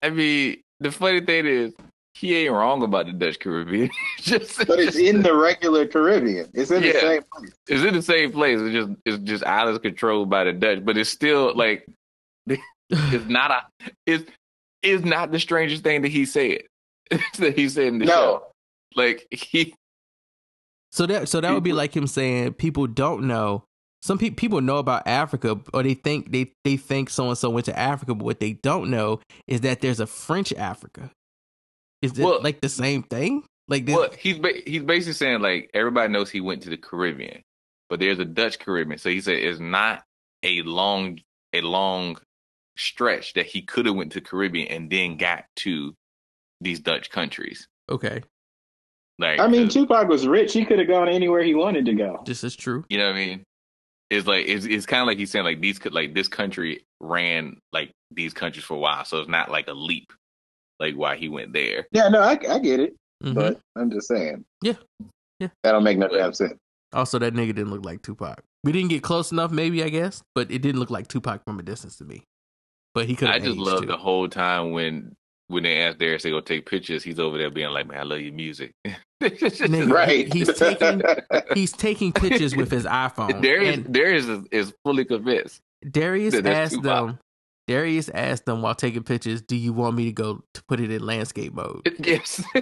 E: I mean, the funny thing is, he ain't wrong about the Dutch Caribbean. just,
F: But it's in the regular Caribbean. It's in the same place.
E: it's in the same place. It's just it's just islands controlled by the Dutch, but it's still like it's not a it's it's not the strangest thing that he said that he said in the
F: No.
E: show. Like he
A: So that so that would be like him saying people don't know. Some pe- people know about Africa, or they think they they think so and so went to Africa, but what they don't know is that there's a French Africa. Is it
E: Well-
A: like the same thing? Like this,
E: well he's ba- he's basically saying like everybody knows he went to the Caribbean, but there's a Dutch Caribbean. So he said it's not a long a long stretch that he could have went to Caribbean and then got to these Dutch countries.
A: okay,
E: Like
F: I mean, Tupac was rich. He could have gone anywhere he wanted to go.
A: this is true.
E: You know what I mean? It's like it's it's kind of like he's saying like these could like this country ran like these countries for a while, so it's not like a leap, like why he went there.
F: Yeah, no, I, I get it.
A: Mhm.
F: But I'm just saying.
A: Yeah. Yeah.
F: That don't make no damn sense.
A: Also, that nigga didn't look like Tupac. We didn't get close enough, maybe I guess, but it didn't look like Tupac from a distance to me. But he could.
E: I just
A: aged
E: love the whole time when when they asked Darius to go take pictures, he's over there being like, "Man, I love your music."
A: Nigga,
F: Right.
A: He's taking he's taking pictures with his iPhone.
E: Darius Darius is, is fully convinced.
A: Darius
E: that
A: asked
E: Tupac.
A: them. Darius asked them while taking pictures, "Do you want me to go to put it in landscape mode?"
E: yes.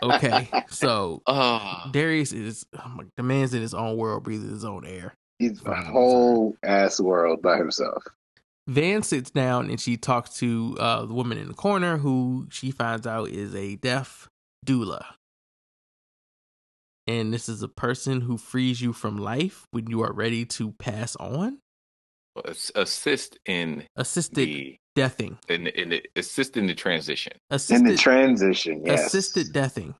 A: Okay, so
E: oh,
A: Darius is oh the man's in his own world, breathing his own air.
F: He's a whole ass world by himself.
A: Van sits down and she talks to uh, the woman in the corner, who she finds out is a death doula. And this is a person who frees you from life when you are ready to pass on.
E: Ass- assist in
A: Assisted
E: the
A: deathing.
E: in, the- in the assist in the transition.
F: In
A: Assisted
F: the transition, yes.
A: assisted deathing.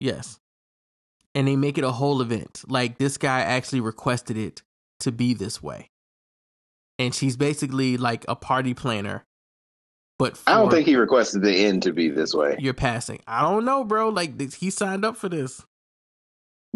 A: Yes. And they make it a whole event. Like this guy actually requested it to be this way. And she's basically like a party planner. But
F: I don't think he requested the end to be this way.
A: you're passing. I don't know, bro. Like this, he signed up for this.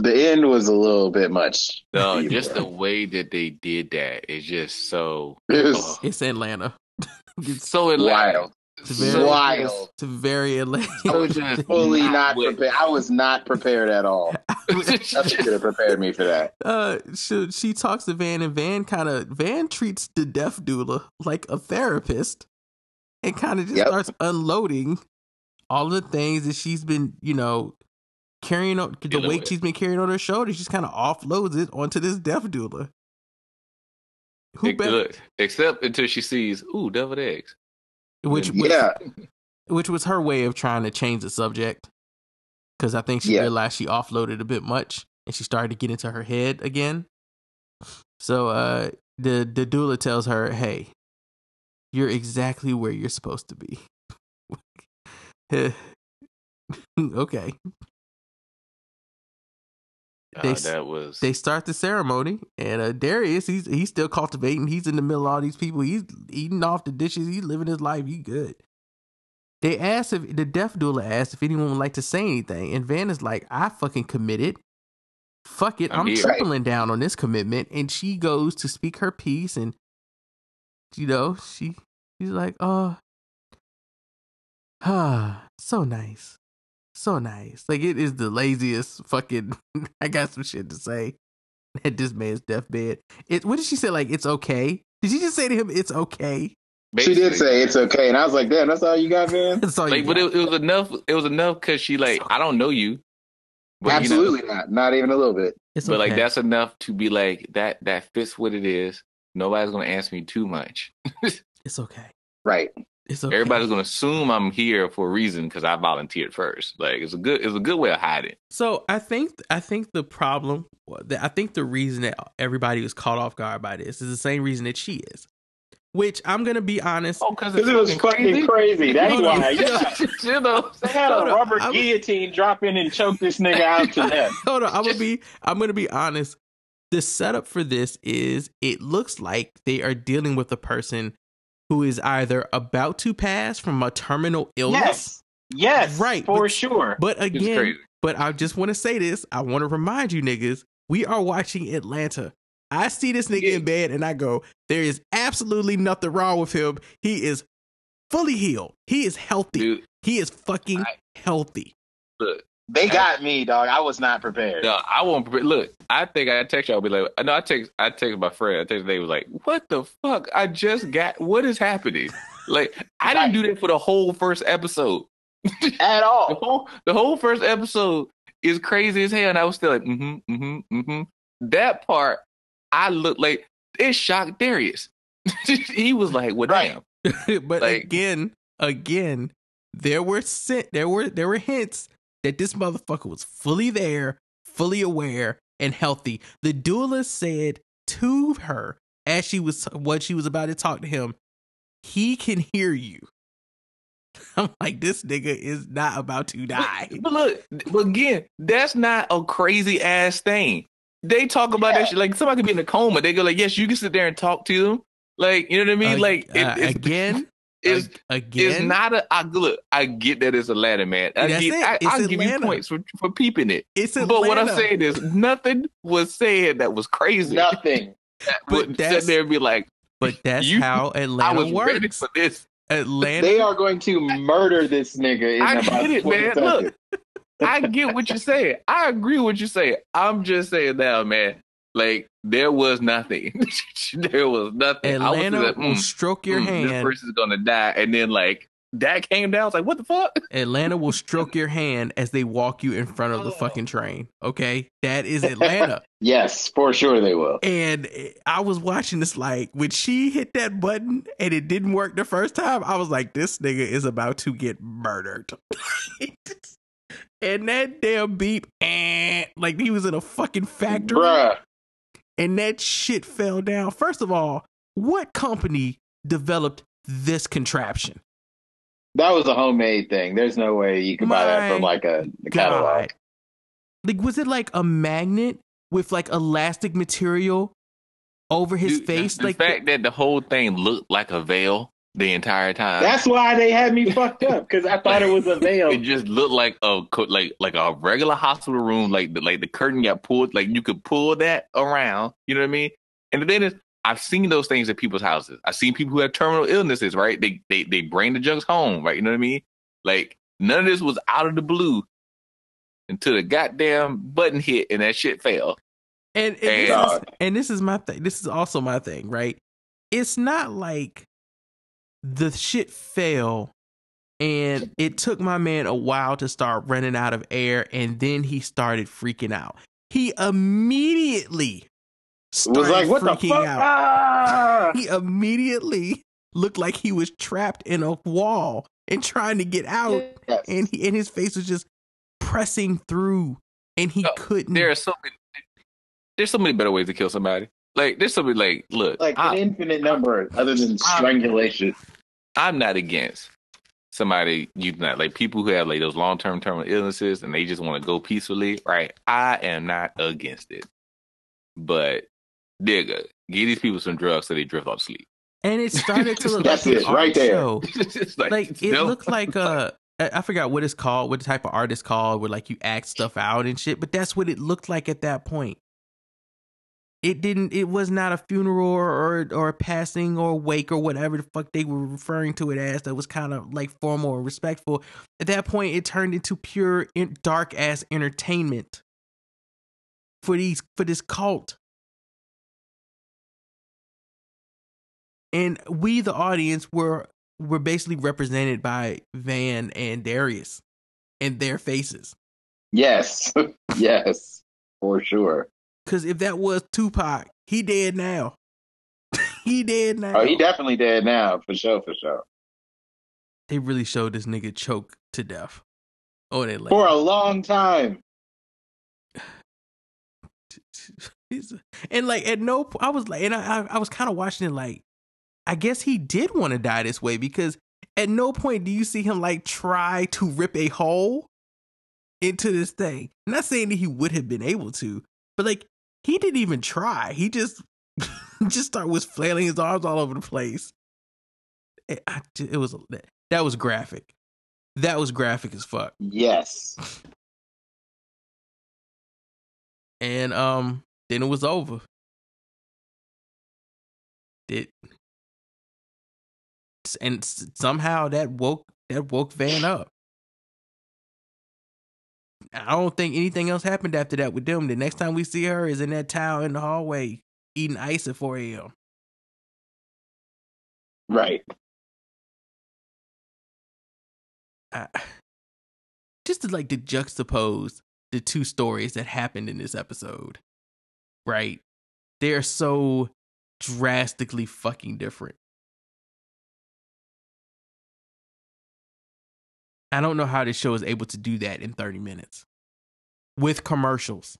F: The end was a little bit much.
E: No,
F: Either.
E: just the way that they did that is just so
F: It was
E: oh,
A: It's Atlanta. it's,
E: so Atlanta.
F: wild.
A: it's very
E: so
F: wild.
A: it's very Atlanta.
E: I was just
F: Fully not
E: with-
F: prepared. I was not prepared at all. Nothing could have prepared me for that.
A: uh she, she talks to Van and Van kind of Van treats the death doula like a therapist and kind of just
F: Yep.
A: starts unloading all the things that she's been, you know, carrying on the
E: Dealing
A: weight
E: with.
A: she's been carrying on her shoulders. She's kind of offloads it onto this death doula. Who
E: Ex-
A: better,
E: look, except until she sees, ooh, deviled eggs.
A: which which,
F: Yeah.
A: which was her way of trying to change the subject because I think she
F: Yeah.
A: realized she offloaded a bit much and she started to get into her head again. So uh, the the doula tells her, "Hey, you're exactly where you're supposed to be." okay. They
E: Uh, that was
A: They start the ceremony, and uh, Darius, he's he's still cultivating. He's in the middle of all these people. He's eating off the dishes. He's living his life. He good. They asked if the death doula asked if anyone would like to say anything, and Van is like, "I fucking committed. Fuck it,
E: I'm
A: I'm,
E: here."
A: tripling down on this commitment." And she goes to speak her piece, and you know she she's like, "Oh, ah, so nice." So nice. Like it is the laziest fucking I got some shit to say at this man's deathbed. It what did she say? Like it's okay? Did she just say to him it's okay?
F: She did say it's okay, and I was like, "Damn, that's all you got, man."
A: That's all you
E: like, but
A: got.
E: it, it was enough. It was enough because she like, I don't know you, but, you know,
F: Absolutely not. Not even a little bit.
A: it's
E: but like that's enough to be like that. That fits what it is. Nobody's gonna ask me too much.
A: it's okay.
F: Right.
A: It's okay.
E: Everybody's gonna assume I'm here for a reason because I volunteered first. Like it's a good. It's a good way of hiding.
A: So I think I think the problem, I think the reason that everybody was caught off guard by this is the same reason that she is. Which I'm gonna be honest.
E: Oh, because
F: Because it was fucking crazy. That's why. Yeah.
E: you know.
F: They had a
A: Hold on.
F: rubber
A: I'm-
F: guillotine drop in and choke this nigga out to death.
A: Hold on, I'm gonna be I'm gonna be honest. The setup for this is it looks like they are dealing with a person who is either about to pass from a terminal illness.
F: Yes. Yes.
A: Right,
F: For
A: but-
F: sure.
A: But again, but I just want to say this. I want to remind you niggas, we are watching Atlanta. I see this nigga
E: Yeah.
A: in bed and I go, there is absolutely nothing wrong with him. He is fully healed. He is healthy.
E: Dude,
A: He is fucking
E: I-
A: healthy.
E: look,
F: They got me, dog. I was not prepared.
E: no, I won't. prepare- Look, I think I text y'all. I'll be like, no, I text. I text my friend. I text. They was like, what the fuck? I just got. What is happening? Like, I didn't do that for the whole first episode.
F: At
E: The
F: all.
E: whole the whole first episode is crazy as hell, and I was still like, mm-hmm, mm-hmm, mm-hmm. That part, I looked like it shocked Darius. he was like, "Well, damn."
A: but
E: Like-
A: again, again, there were sent, there were there were hints that this motherfucker was fully there, fully aware, and healthy. The duelist said to her as she was what she was about to talk to him, he can hear you. I'm like, this nigga is not about to die.
E: But, look, but again, that's not a crazy ass thing. They talk about
F: Yeah.
E: that shit like somebody could be in a coma. They go like, "Yes, you can sit there and talk to them." Like, you know what I mean?
A: Ag-
E: like, it,
A: uh, again,
E: it's
A: ag- again,
E: it's not a. I look, I get that it's Atlanta, man. I
A: That's
E: get,
A: it.
E: I,
A: It's
E: I'll give you points for for peeping it.
A: It's Atlanta.
E: But what I'm saying is, nothing was said that was crazy.
F: Nothing.
A: But
E: would
A: that's-
E: sit there and be like,
A: But that's
E: You-
A: how
E: I
A: Atlanta
E: was ready for this.
A: Atlanta.
F: They are going to murder this nigga in
E: I
F: about
E: get it, man.
F: seconds.
E: Look, I get what you're saying. I agree with what you're saying. I'm just saying now, man. Like there was nothing. there was nothing. I was
A: Atlanta
E: like,
A: will
E: mm,
A: stroke your
E: mm, This person's gonna die, and then like that came down. I was like, what the fuck?
A: Atlanta will stroke your hand as they walk you in front of the fucking train. Okay, that is Atlanta.
F: Yes, for sure they will.
A: and I was watching this like when she hit that button and it didn't work the first time. I was like, this nigga is about to get murdered. and that damn beep, eh, like he was in a fucking factory.
F: Bruh.
A: And that shit fell down. First of all, what company developed this contraption?
F: That was a homemade thing. There's no way you can buy that from like a, a catalog.
A: God. Like, was it like a magnet with like elastic material over his
E: Dude,
A: face?
E: The,
A: like,
E: the fact that the whole thing looked like a veil the entire time.
F: That's why they had me fucked up because I thought it was a veil.
E: it just looked like a like like a regular hospital room. Like the like the curtain got pulled. Like you could pull that around. You know what I mean? And the thing is, I've seen those things at people's houses. I've seen people who have terminal illnesses. Right? They they they bring the jugs home. Right? You know what I mean? Like none of this was out of the blue until the goddamn button hit and that shit fell.
A: and, and,
E: And-
A: this is,
F: uh,
A: and this is my thing. This is also my thing, right? It's not like the shit fell and it took my man a while to start running out of air and then he started freaking out. He immediately started
F: was like, what the fuck?
A: out.
F: Ah!
A: he immediately looked like he was trapped in a wall and trying to get out
F: Yes.
A: and he and his face was just pressing through and he
E: No,
A: couldn't
E: There are so many. There's so many better ways to kill somebody. Like there's so many. Like look,
F: like
E: I,
F: an infinite number other than strangulation.
E: I'm not against somebody using not Like people who have like those long term terminal illnesses and they just want to go peacefully, right? I am not against it. But nigga, give these people some drugs so they drift off sleep.
A: and it started to look
F: That's
A: like
F: it, right there.
A: show.
E: It's
A: like it
E: no.
A: looked like uh I I forgot what it's called, what the type of art it's called, where like you act stuff out and shit. But that's what it looked like at that point. It didn't. It was not a funeral or or a passing or wake or whatever the fuck they were referring to it as. That was kind of like formal and respectful. At that point, it turned into pure dark ass entertainment for these for this cult. And we, the audience, were were basically represented by Van and Darius and their faces.
F: Yes. yes. For sure.
A: Because if that was Tupac, he dead now. he dead now.
F: Oh, he definitely dead now. For sure, for sure.
A: they really showed this nigga choke to death. Oh, they like
F: For a long time.
A: and like at no, po- I was like, and I, I, I was kind of watching it like, I guess he did want to die this way because at no point do you see him like try to rip a hole into this thing. I'm not saying that he would have been able to, but like he didn't even try. He just just start was flailing his arms all over the place. It, I, it was that was graphic. That was graphic as fuck.
F: Yes.
A: and um then it was over. Did and somehow that woke that woke Van up. I don't think anything else happened after that with them. The next time we see her is in that towel in the hallway eating ice at 4 a.m.
F: Right.
A: I, just to like to juxtapose the two stories that happened in this episode, right? They're so drastically fucking different. I don't know how this show is able to do that in 30 minutes with commercials.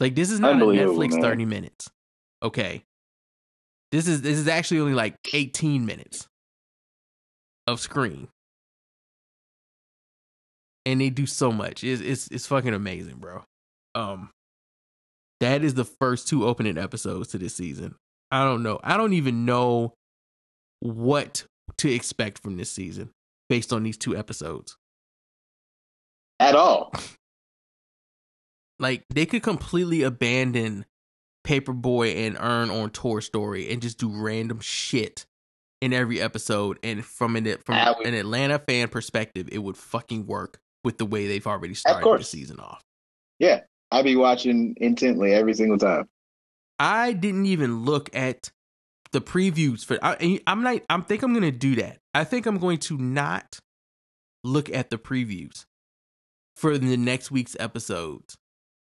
A: Like this is not a Netflix
F: man.
A: 30 minutes. Okay. This is this is actually only like 18 minutes of screen. And they do so much. It's it's it's fucking amazing, bro. Um that is the first two opening episodes to this season. I don't know. I don't even know what to expect from this season based on these two episodes.
F: At all.
A: Like they could completely abandon Paper Boi and Earn on Tour Story and just do random shit in every episode. And from an from
F: would-
A: an Atlanta fan perspective, it would fucking work with the way they've already started the season off.
F: Yeah. I'd be watching intently every single time.
A: I didn't even look at the previews for. I, I'm not. I'm think I'm gonna do that. I think I'm going to not look at the previews for the next week's episodes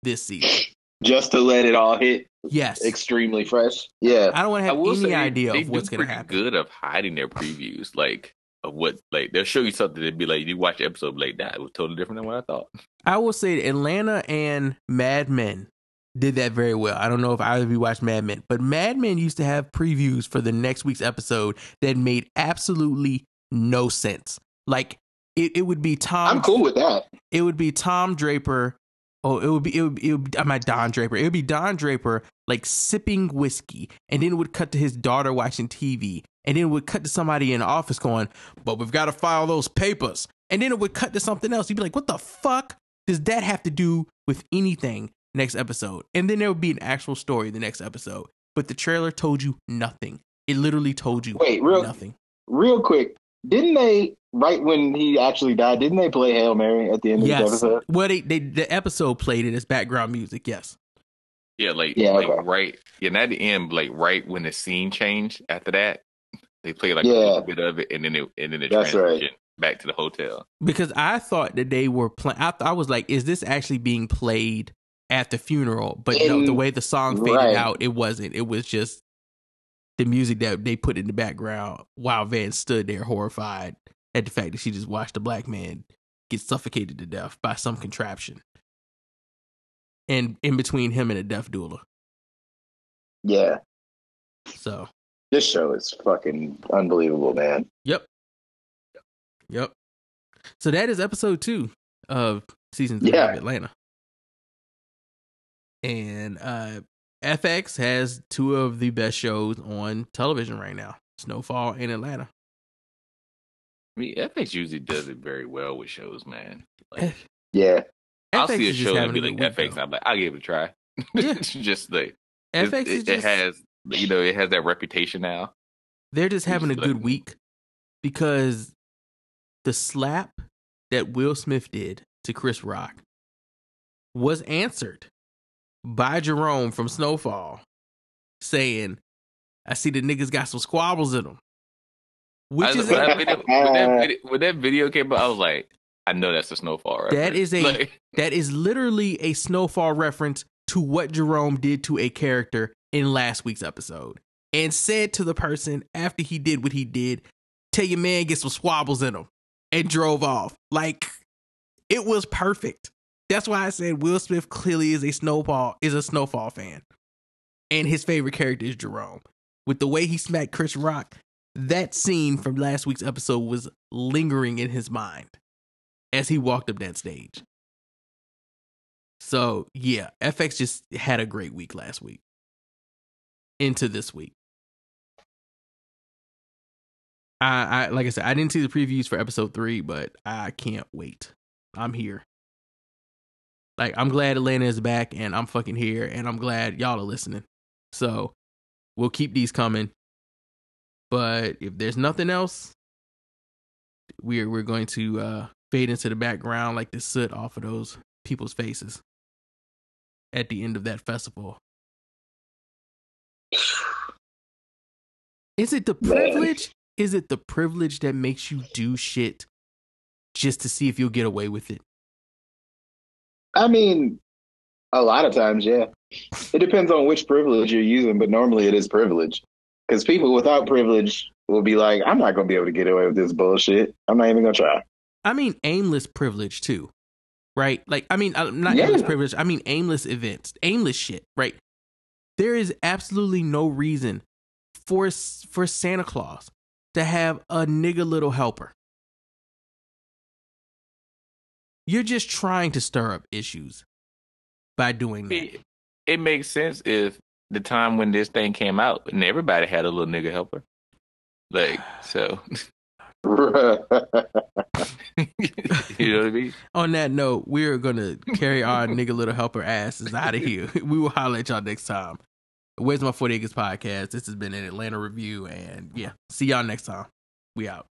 A: this season.
F: Just to let it all hit
A: Yes,
F: extremely fresh. Yeah.
A: I don't want to have any
E: say they-
A: idea
E: they
A: of what's gonna happen.
E: Good of hiding their previews, like of what like they'll show you something that'd be like you watch the episode be like that it was totally different than what I thought.
A: I will say Atlanta and Mad Men did that very well. I don't know if either of you watched Mad Men, but Mad Men used to have previews for the next week's episode that made absolutely no sense. Like it, it would be Tom
F: I'm cool with that.
A: it would be Tom Draper. Oh, it would be it would it would be I'm not Don Draper. It would be Don Draper like sipping whiskey, and then it would cut to his daughter watching TV, and then it would cut to somebody in the office going, "But we've got to file those papers," and then it would cut to something else. You'd be like, "What the fuck does that have to do with anything?" Next episode, and then there would be an actual story the next episode, but the trailer told you nothing. It literally told you
F: Wait, real-
A: nothing.
F: Real quick. Didn't they, right when he actually died, didn't they play Hail Mary at the end of
A: Yes.
F: the episode?
A: Well, they, they the episode played it as background music. Yes.
E: Yeah, like
F: Yeah,
E: like
F: okay.
E: right. Yeah, and at the end, like right when the scene changed after that, they play like a little bit of it, and then it and then it
F: That's right.
E: back to the hotel.
A: because I thought that they were playing. I, th- I was like, is this actually being played at the funeral? But no, the way the song faded
F: right.
A: out, it wasn't. It was just the music that they put in the background while Van stood there horrified at the fact that she just watched a black man get suffocated to death by some contraption. And in between him and a death doula.
F: Yeah.
A: So,
F: This show is fucking unbelievable, man.
A: yep. Yep. So that is episode two of season three
F: Yeah.
A: of Atlanta. And uh FX has two of the best shows on television right now. Snowfall and Atlanta.
E: I mean, FX usually does it very well with shows, man. Like,
F: Yeah.
E: I'll
A: FX
E: see a show and
A: having
E: be like FX, and
A: though.
E: I'm like, I'll give it a try.
A: Yeah.
E: It's just like
A: FX
E: it,
A: is
E: it,
A: just,
E: it has, you know, it has that reputation now.
A: they're just having a
E: just like-
A: good week because the slap that Will Smith did to Chris Rock was answered by Jerome from Snowfall saying, I see the niggas got some squabbles in them. Which
E: I,
A: is
E: when,
A: a,
E: that video, when, that uh, video, when that video came out, I was like, I know that's a snowfall reference.
A: That is a-
E: Like,
A: that is literally a Snowfall reference to what Jerome did to a character in last week's episode. And said to the person after he did what he did, tell your man get some squabbles in him and drove off. Like it was perfect. That's why I said Will Smith clearly is a snowfall is a snowfall fan. And his favorite character is Jerome. With the way he smacked Chris Rock, that scene from last week's episode was lingering in his mind as he walked up that stage. So yeah, FX just had a great week last week. Into this week. I, I like I said, I didn't see the previews for episode three, but I can't wait. I'm here. Like I'm glad Atlanta is back and I'm fucking here and I'm glad y'all are listening. So we'll keep these coming. But if there's nothing else, we're we're going to uh, fade into the background like the soot off of those people's faces at the end of that festival. Is it the privilege? Is it the privilege that makes you do shit just to see if you'll get away with it?
D: I mean, a lot of times, yeah. It depends on which privilege you're using, but normally it is privilege. Because people without privilege will be like, I'm not going to be able to get away with this bullshit. I'm not even going to try.
A: I mean aimless privilege too, right? Like I mean, uh, not
D: Yeah.
A: aimless privilege. I mean aimless events, aimless shit, right? There is absolutely no reason for for Santa Claus to have a nigga little helper. You're just trying to stir up issues by doing that.
E: It, it makes sense if the time when this thing came out and everybody had a little nigga helper. Like, so, you know what I mean?
A: On that note, we're gonna carry our nigga little helper asses out of here. We will holler at y'all next time. Where's my 40 acres podcast? This has been an Atlanta review, and yeah, see y'all next time. We out.